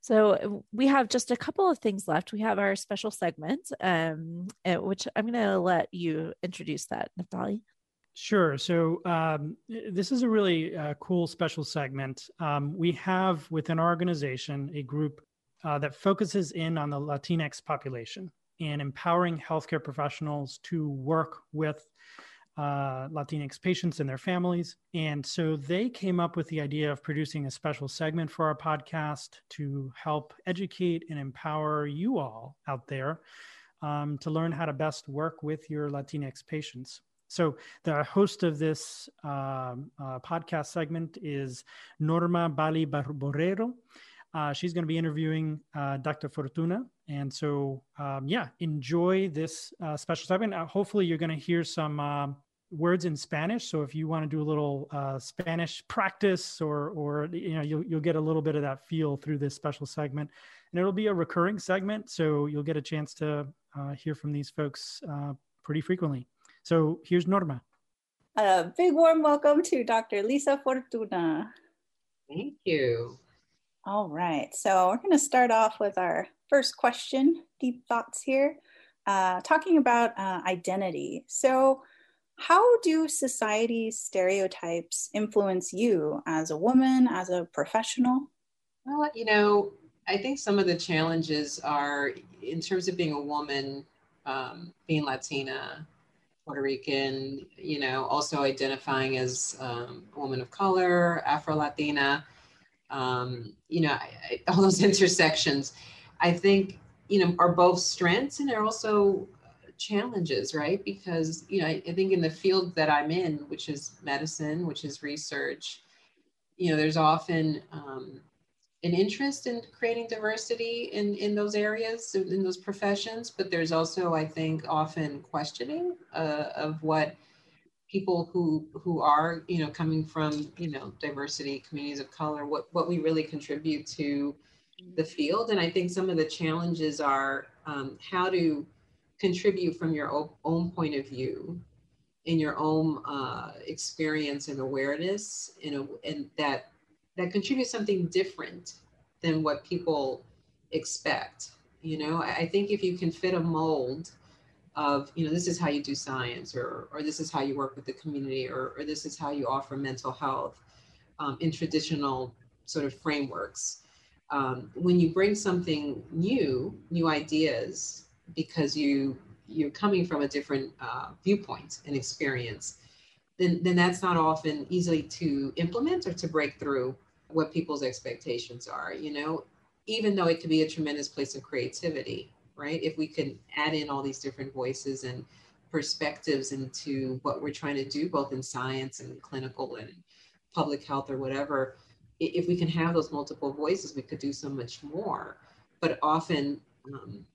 So we have just a couple of things left. We have our special segment, um, eh, which I'm going to let you introduce that, Neftali. Sure. So um, this is a really uh, cool special segment. Um, we have within our organization a group uh, that focuses in on the Latinx population and empowering healthcare professionals to work with uh, Latinx patients and their families. And so they came up with the idea of producing a special segment for our podcast to help educate and empower you all out there um, to learn how to best work with your Latinx patients. So, the host of this um, uh, podcast segment is Norma Bali Borrero. Uh, she's going to be interviewing uh, Dr. Fortuna. And so, um, yeah, enjoy this uh, special segment. Uh, hopefully, you're going to hear some um, words in Spanish. So, if you want to do a little uh, Spanish practice, or or you know, you'll you'll get a little bit of that feel through this special segment, and it'll be a recurring segment. So, you'll get a chance to uh, hear from these folks pretty frequently. So, here's Norma. A big warm welcome to Dr. Lisa Fortuna. Thank you. All right, so we're going to start off with our first question, deep thoughts here, uh, talking about uh, identity. So, how do society stereotypes influence you as a woman, as a professional? Well, you know, I think some of the challenges are in terms of being a woman, um, being Latina, Puerto Rican, you know, also identifying as um, a woman of color, Afro Latina, um, you know, *laughs* all those intersections, I think, you know, are both strengths and are also challenges, right? Because, you know, I, I think in the field that I'm in, which is medicine, which is research, you know, there's often um, an interest in creating diversity in, in those areas, in those professions, but there's also, I think, often questioning uh, of what people who who are, you know, coming from, you know, diversity, communities of color, what, what we really contribute to the field. And I think some of the challenges are um, how to contribute from your own point of view in your own uh, experience and awareness you know and that that contributes something different than what people expect you know I, think if you can fit a mold of you know this is how you do science or or this is how you work with the community or, or this is how you offer mental health um, in traditional sort of frameworks um, when you bring something new new ideas because you you're coming from a different uh, viewpoint and experience, then then that's not often easily to implement or to break through what people's expectations are. You know, even though it could be a tremendous place of creativity, right? If we can add in all these different voices and perspectives into what we're trying to do, both in science and clinical and public health or whatever, if we can have those multiple voices, we could do so much more. But often um,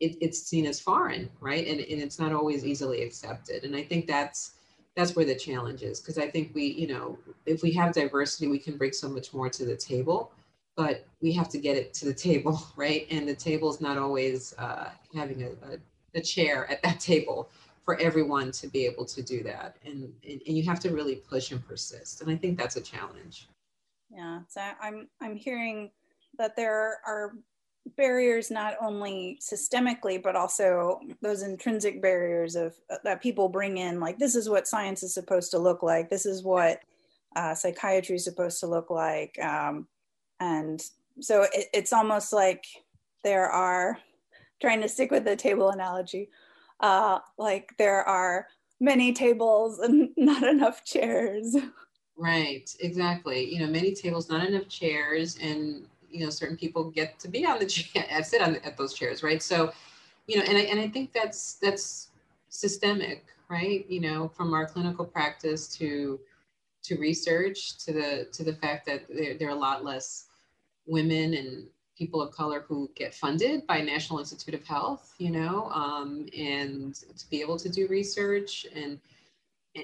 it, it's seen as foreign, right? And, and it's not always easily accepted. And I think that's that's where the challenge is because I think we, you know, if we have diversity, we can bring so much more to the table, but we have to get it to the table, *laughs* right? And the table is not always uh, having a, a, a chair at that *laughs* table for everyone to be able to do that. And, and, and you have to really push and persist. And I think that's a challenge. Yeah, so I'm I'm hearing that there are barriers not only systemically but also those intrinsic barriers of uh, that people bring in like this is what science is supposed to look like this is what uh, psychiatry is supposed to look like um, and so it, it's almost like there are trying to stick with the table analogy uh, like there are many tables and *laughs* not enough chairs. Right exactly. You know many tables not enough chairs and you know certain people get to be on the *laughs* chair sit on at those chairs right? So you know and I, and I think that's that's systemic right? You know from our clinical practice to to research to the to the fact that there are a lot less women and people of color who get funded by national institute of health you know um, and to be able to do research. And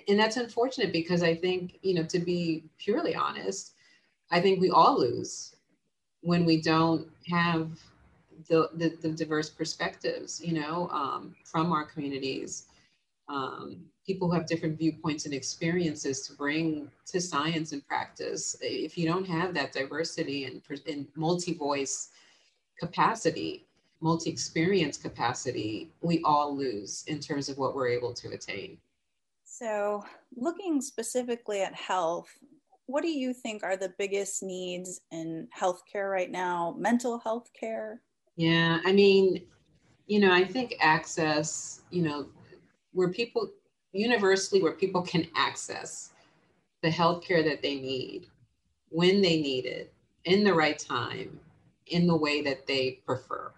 and that's unfortunate because i think you know to be purely honest i think we all lose when we don't have the, the, the diverse perspectives, you know, um, from our communities, um, people who have different viewpoints and experiences to bring to science and practice. If you don't have that diversity and, and multi-voice capacity, multi-experience capacity, we all lose in terms of what we're able to attain. So, looking specifically at health, what do you think are the biggest needs in healthcare right now? Mental health care? Yeah, I mean, you know, I think access, you know, where people universally where people can access the healthcare that they need when they need it in the right time in the way that they prefer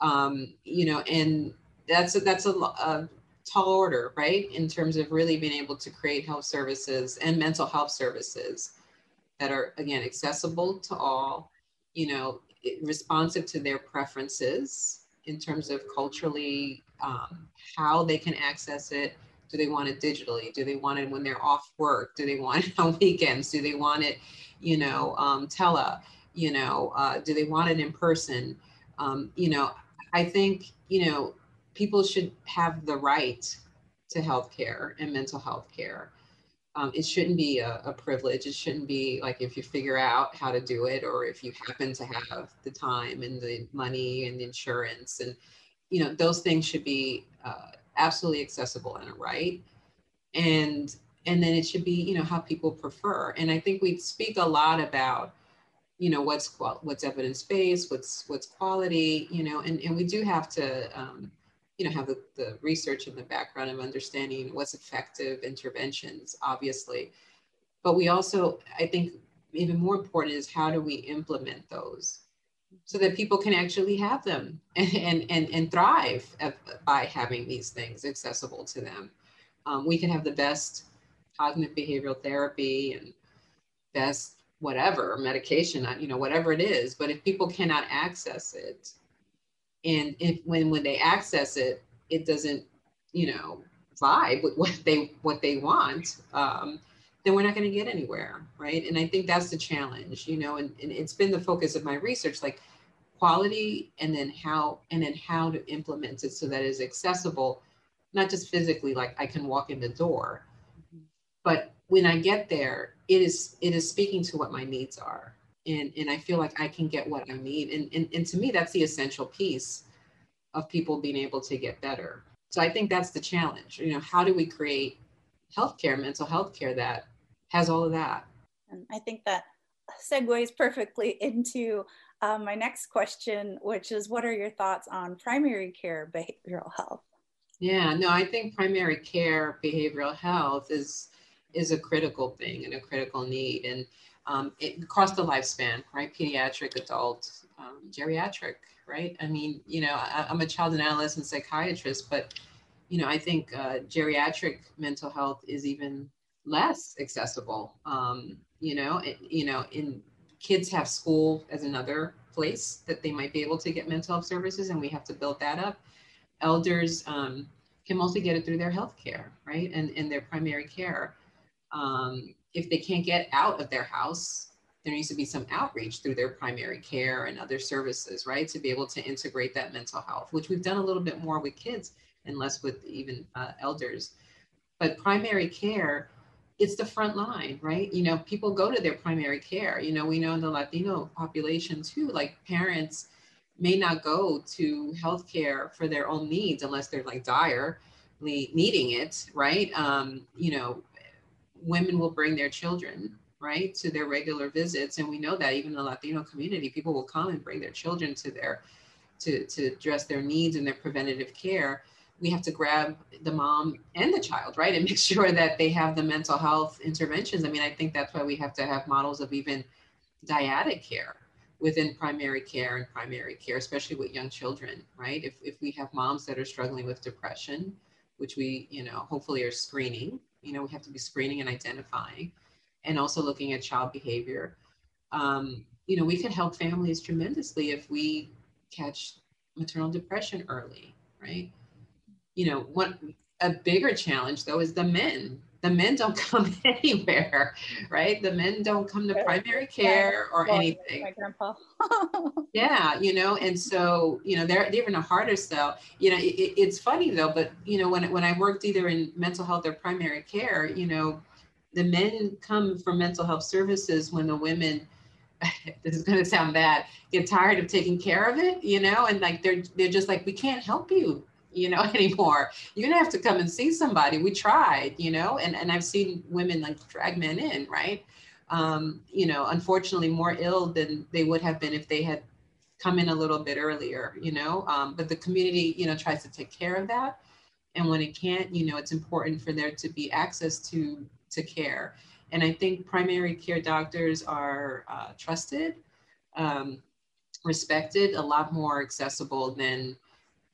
um, you know and that's a, that's a, a tall order, right? In terms of really being able to create health services and mental health services that are, again, accessible to all, you know, responsive to their preferences in terms of culturally um, how they can access it. Do they want it digitally? Do they want it when they're off work? Do they want it *laughs* on weekends? Do they want it, you know, um, tele? You know, uh, do they want it in person? Um, you know, I think, you know, people should have the right to health care and mental health care. Um, it shouldn't be a, a, privilege. It shouldn't be like if you figure out how to do it or if you happen to have the time and the money and the insurance and you know those things should be uh, absolutely accessible and a right. And and then it should be you know how people prefer. And i think we speak a lot about you know what's what's evidence based what's what's quality you know and, and we do have to um, you know have the, the research in the background of understanding what's effective interventions obviously. But we also i think even more important is how do we implement those so that people can actually have them and and and, thrive by having these things accessible to them. Um, we can have the best cognitive behavioral therapy and best whatever medication you know whatever it is but if people cannot access it and if when when they access it it doesn't you know vibe with what they what they want um, then we're not going to get anywhere right and i think that's the challenge you know and, and it's been the focus of my research like quality and then how and then how to implement it so that it's accessible not just physically like i can walk in the door mm-hmm. but when i get there it is it is speaking to what my needs are and and i feel like i can get what i need and and, and to me that's the essential piece of people being able to get better. So I think that's the challenge. You know, how do we create healthcare, mental health care that has all of that? And I think that segues perfectly *laughs* into uh, my next question, which is what are your thoughts on primary care behavioral health? Yeah, no, I think primary care behavioral health is is a critical thing and a critical need, and um, it, across the lifespan, right? Pediatric, adult, um, geriatric, right? I mean, you know, I, am a child and adolescent psychiatrist, but you know, I think uh, geriatric mental health is even less accessible. Um, you know, it, you know, in kids have school as another place that they might be able to get mental health services, and we have to build that up. Elders um, can mostly get it through their health care, right, and and their primary care. Um, if they can't get out of their house, there needs to be some outreach through their primary care and other services, right? To be able to integrate that mental health, which we've done a little bit more with kids and less with even uh, elders. But primary care, it's the front line, right? You know, people go to their primary care. You know, we know in the Latino population too, like parents may not go to healthcare for their own needs unless they're like direly needing it, right? Um, you know, women will bring their children right, to their regular visits. And we know that even in the Latino community, people will come and bring their children to their to, to address their needs and their preventative care. We have to grab the mom and the child, right, and make *laughs* sure that they have the mental health interventions. I mean, I think that's why we have to have models of even dyadic care within primary care and primary care, especially with young children, right? If, if we have moms that are struggling with depression, which we, you know, hopefully are screening, you know, we have to be screening and identifying and also looking at child behavior. Um, you know, we could help families tremendously if we catch maternal depression early, right? You know, what a bigger challenge though is the men. The men don't *laughs* come anywhere, right? The men don't come to primary care or anything. My grandpa. *laughs* yeah, you know, and so you know they're, they're even a harder sell. You know, it, it's funny though, but you know when when I worked either in mental health or primary care, you know, the men come from mental health services when the women *laughs* this is going to sound bad get tired of taking care of it you know and like they're they're just like we can't help you you know *laughs* anymore. You're gonna have to come and see somebody. We tried you know and and i've seen women like drag men in right? Um, you know unfortunately more ill than they would have been if they had come in a little bit earlier you know? Um, but the community you know tries to take care of that. And when it can't you know it's important for there to be access to to care. And I think primary care doctors are uh, trusted, um, respected, a lot more accessible than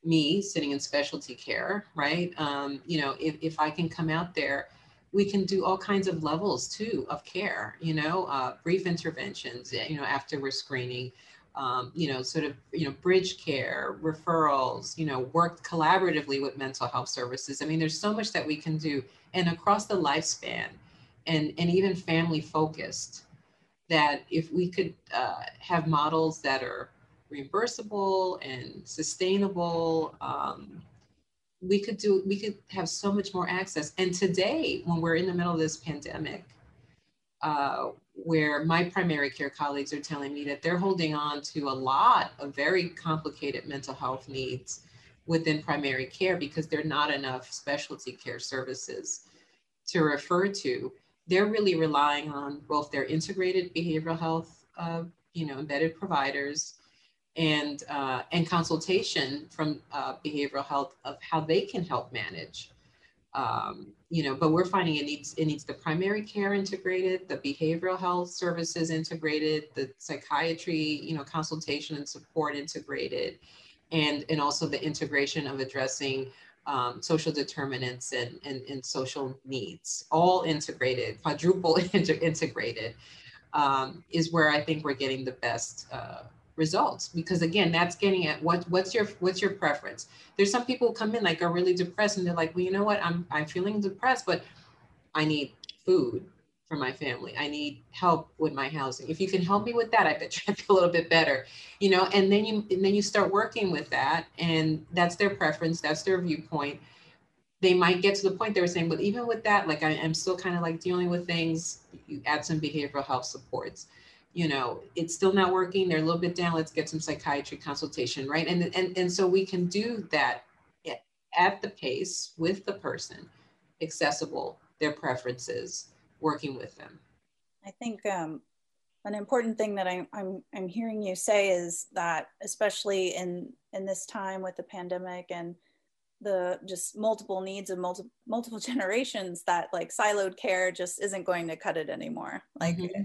me sitting in specialty care, right? Um, you know, if, if I can come out there, we can do all kinds of levels too of care, you know, uh, brief interventions, you know, after we're screening, um, you know, sort of, you know, bridge care, referrals, you know, work collaboratively with mental health services. I mean, there's so much that we can do and across the lifespan and, and even family focused that if we could uh, have models that are reimbursable and sustainable, um, we could do we could have so much more access. And today when we're in the middle of this pandemic uh, where my primary care colleagues are telling me that they're holding on to a lot of very complicated mental health needs within primary care because there are not enough specialty care services to refer to they're really relying on both their integrated behavioral health uh, you know embedded providers and uh, and consultation from uh, behavioral health of how they can help manage. Um, you know, but we're finding it needs it needs the primary care integrated, the behavioral health services integrated, the psychiatry, you know, consultation and support integrated, and and also the integration of addressing um, social determinants and, and, and social needs, all integrated, quadruple *laughs* integrated, um, is where I think we're getting the best uh, results because again that's getting at what what's your what's your preference? There's some people come in like are really depressed and they're like well you know what? I'm i'm feeling depressed but i need food for my family. I need help with my housing. If you can help me with that i bet you *laughs* i feel a little bit better you know? And then you and then you start working with that and that's their preference that's their viewpoint. They might get to the point they were saying but even with that like I, i'm still kind of like dealing with things. You add some behavioral health supports you know it's still not working they're a little bit down let's get some psychiatry consultation right? And and, and so we can do that at the pace with the person accessible their preferences working with them. I think um, an important thing that I'm, I'm i'm hearing you say is that especially in in this time with the pandemic and the just multiple needs of multiple multiple *laughs* generations that like siloed care just isn't going to cut it anymore. Like mm-hmm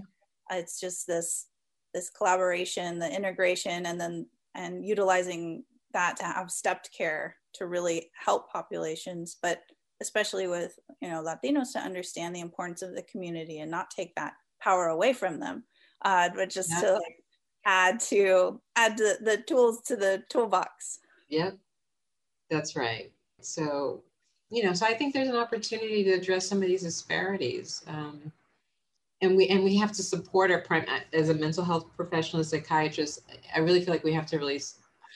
it's just this this collaboration the integration and then and utilizing that to have stepped care to really help populations but especially with you know latinos to understand the importance of the community and not take that power away from them uh, but just yeah. to like add to add the, the tools to the toolbox. Yep. That's right. So you know so i think there's an opportunity to address some of these disparities um, and we and we have to support our prime as a mental health professional, psychiatrist. I really feel like we have to really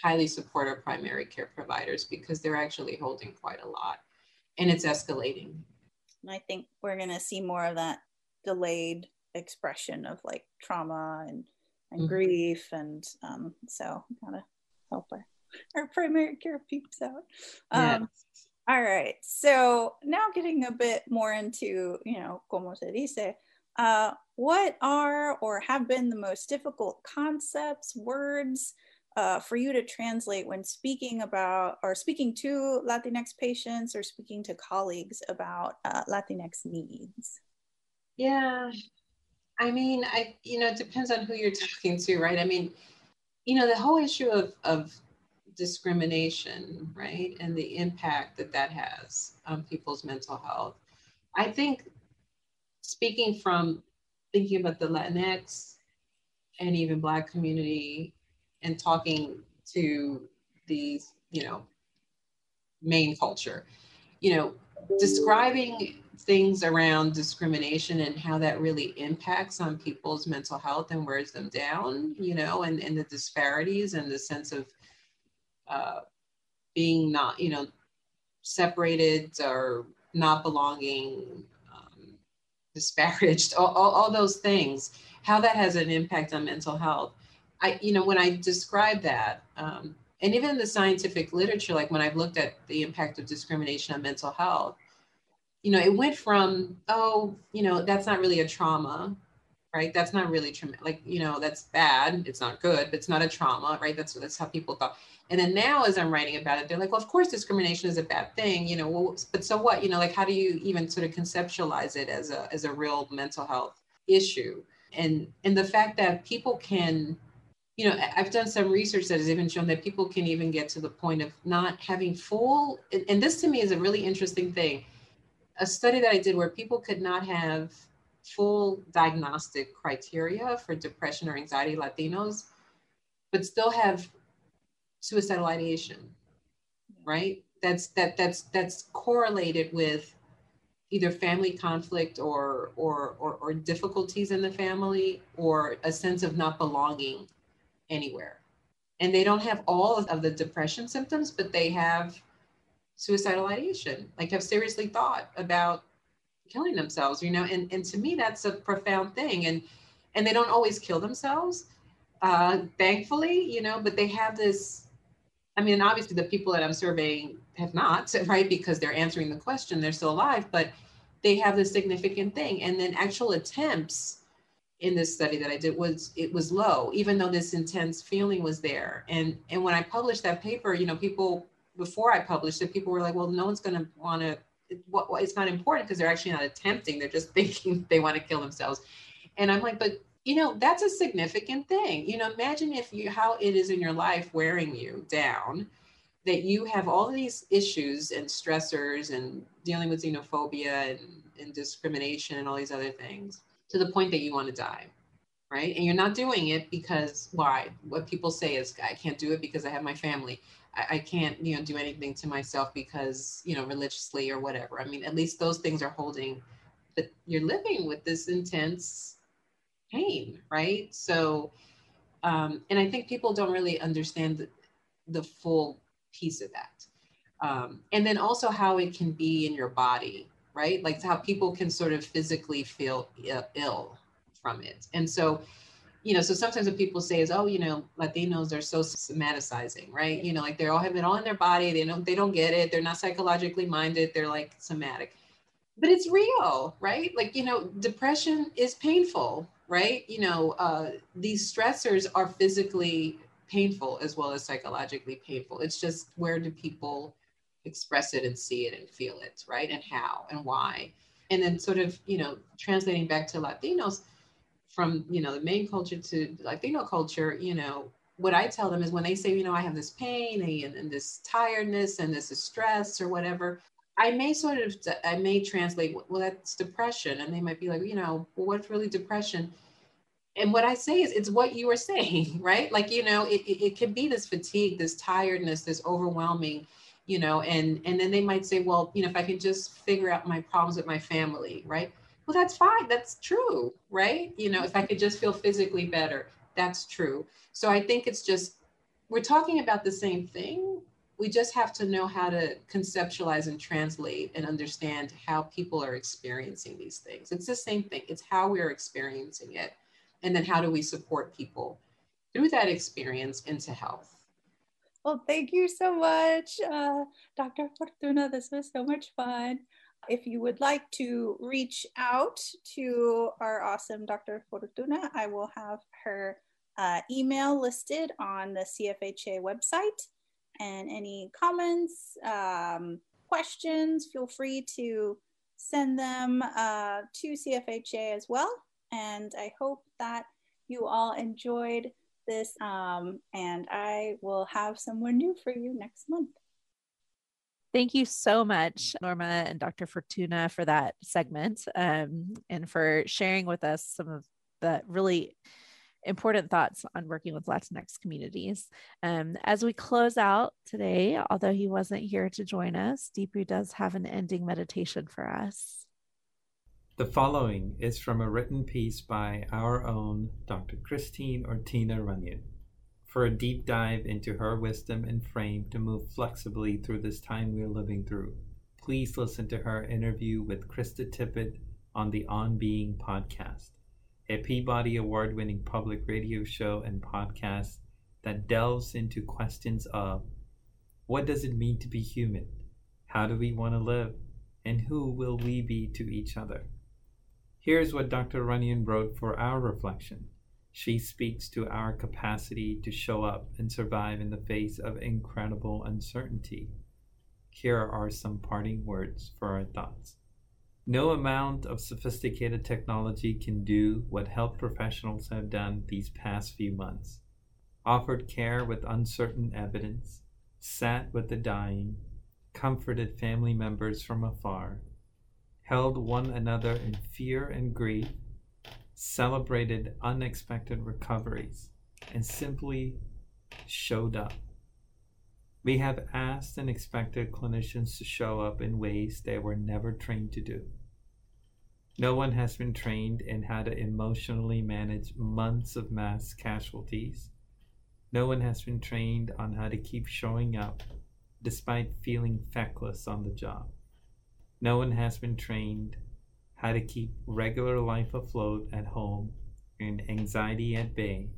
highly support our primary care providers because they're actually holding quite a lot, and it's escalating. And I think we're going to see more of that delayed expression of like trauma and and mm-hmm. grief, and um, so gotta help our our primary care peeps out. Um, All right, so now getting a bit more into you know como se dice uh, what are or have been the most difficult concepts, words uh, for you to translate when speaking about or speaking to Latinx patients or speaking to colleagues about uh, Latinx needs? Yeah, I mean, I you know, it depends on who you're talking to, right? I mean, you know, the whole issue of of discrimination, right, and the impact that that has on people's mental health. I think speaking from thinking about the Latinx and even Black community and talking to these, you know, main culture, you know, describing things around discrimination and how that really impacts on people's mental health and wears them down, you know, and, and the disparities and the sense of uh, being not, you know, separated or not belonging, disparaged, *laughs* all, all, all, those things, how that has an impact on mental health. I, you know, when I describe that, um, and even in the scientific literature, like when I've looked at the impact of discrimination on mental health, you know, it went from, oh, you know, that's not really a trauma, right? That's not really trauma. Like, you know, that's bad. It's not good, but it's not a trauma, right? That's that's how people thought. And then now, as I'm writing about it, they're like, well, of course, discrimination is a bad thing, you know. Well, but so what? You know, like, how do you even sort of conceptualize it as a as a real mental health issue? And and the fact that people can, you know, I've done some research that has even shown that people can even get to the point of not having full. And, and this to me is a really interesting thing. A study that I did where people could not have full diagnostic criteria for depression or anxiety Latinos, but still have suicidal ideation, right? That's that that's that's correlated with either family conflict or, or or or difficulties in the family or a sense of not belonging anywhere. And they don't have all of the depression symptoms, but they have suicidal ideation, like have seriously thought about killing themselves, you know, and, and to me, that's a profound thing. And, and they don't always kill themselves, uh, thankfully, you know, but they have this, I mean, obviously the people that I'm surveying have not, *laughs* right? Because they're answering the question, they're still alive, but they have this significant thing. And then actual attempts in this study that I did was it was low, even though this intense feeling was there. And and when I published that paper, you know, people before I published it, people were like, well, no one's going to want to. What, it's not important because they're actually not attempting. They're just *laughs* thinking they want to kill themselves. And I'm like, but you know, that's a significant thing. You know, imagine if you how it is in your life wearing you down, that you have all these issues and stressors and dealing with xenophobia and, and discrimination and all these other things to the point that you want to die right and you're not doing it because why what people say is i can't do it because i have my family I, I, can't you know do anything to myself because you know religiously or whatever. I mean at least those things are holding but you're living with this intense pain right? So um, and i think people don't really understand the, the full piece of that. Um, and then also how it can be in your body right? Like how people can sort of physically feel ill from it. And so you know, so sometimes what people say is, oh, you know, Latinos are so somaticizing, right? You know, like they're all have it all in their body. They don't, they don't get it. They're not psychologically minded. They're like somatic, but it's real, right? Like, you know, depression is painful, right? You know, uh, these stressors are physically painful as well as psychologically painful. It's just where do people express it and see it and feel it, right? And how and why. And then sort of, you know, translating back to Latinos, from you know the main culture to Latino culture, you know, what I tell them is when they say, you know, I have this pain and, and this tiredness and this stress or whatever, I may sort of I may translate, well, that's depression, and they might be like, you know, well, what's really depression? And what I say is, it's what you were *laughs* saying, right? Like, you know, it, it, it can be this fatigue, this tiredness, this overwhelming, you know, and and then they might say, well, you know, if I can just figure out my problems with my family, right? Well that's fine. That's true right? You know if i could just feel physically better that's true. So i think it's just we're talking about the same thing. We just have to know how to conceptualize and translate and understand how people are experiencing these things. It's the same thing. It's how we're experiencing it. And then how do we support people through that experience into health? Well thank you so much uh, dr fortuna. This was so much fun if you would like to reach out to our awesome Dr. Fortuna, I will have her uh, email listed on the CFHA website. And any comments, um, questions, feel free to send them uh, to CFHA as well. And I hope that you all enjoyed this. Um, and I will have someone new for you next month. Thank you so much, Norma and Dr. Fortuna, for that segment um, and for sharing with us some of the really important thoughts on working with Latinx communities. Um, as we close out today, although he wasn't here to join us, Deepu does have an ending meditation for us. The following is from a written piece by our own Dr. Christine Ortina Runyan for a deep dive into her wisdom and frame to move flexibly through this time we're living through. Please listen to her interview with Krista Tippett on the On Being podcast, a Peabody Award winning public radio show and podcast that delves into questions of what does it mean to be human? How do we want to live? And who will we be to each other? Here's what Dr. Runyan wrote for our reflection. She speaks to our capacity to show up and survive in the face of incredible uncertainty. Here are some parting words for our thoughts. No amount of sophisticated technology can do what health professionals have done these past few months offered care with uncertain evidence, sat with the dying, comforted family members from afar, held one another in fear and grief celebrated unexpected recoveries, and simply showed up. We have asked and expected clinicians to show up in ways they were never trained to do. No one has been trained in how to emotionally manage months of mass casualties. No one has been trained on how to keep showing up despite feeling feckless on the job. No one has been trained how to keep regular life afloat at home and anxiety at bay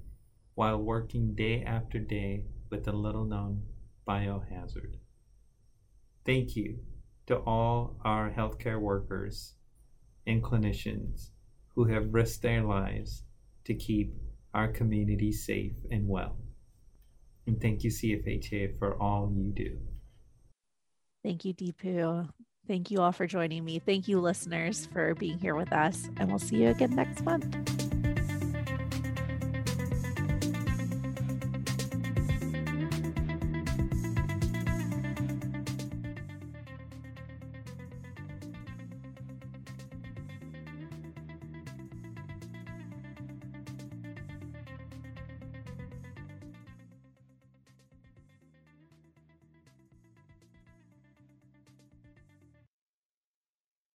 while working day after day with a little known biohazard. Thank you to all our healthcare workers and clinicians who have risked their lives to keep our community safe and well. And thank you, CFHA, for all you do. Thank you, Deepu. Thank you all for joining me. Thank you, listeners, for being here with us. And we'll see you again next month.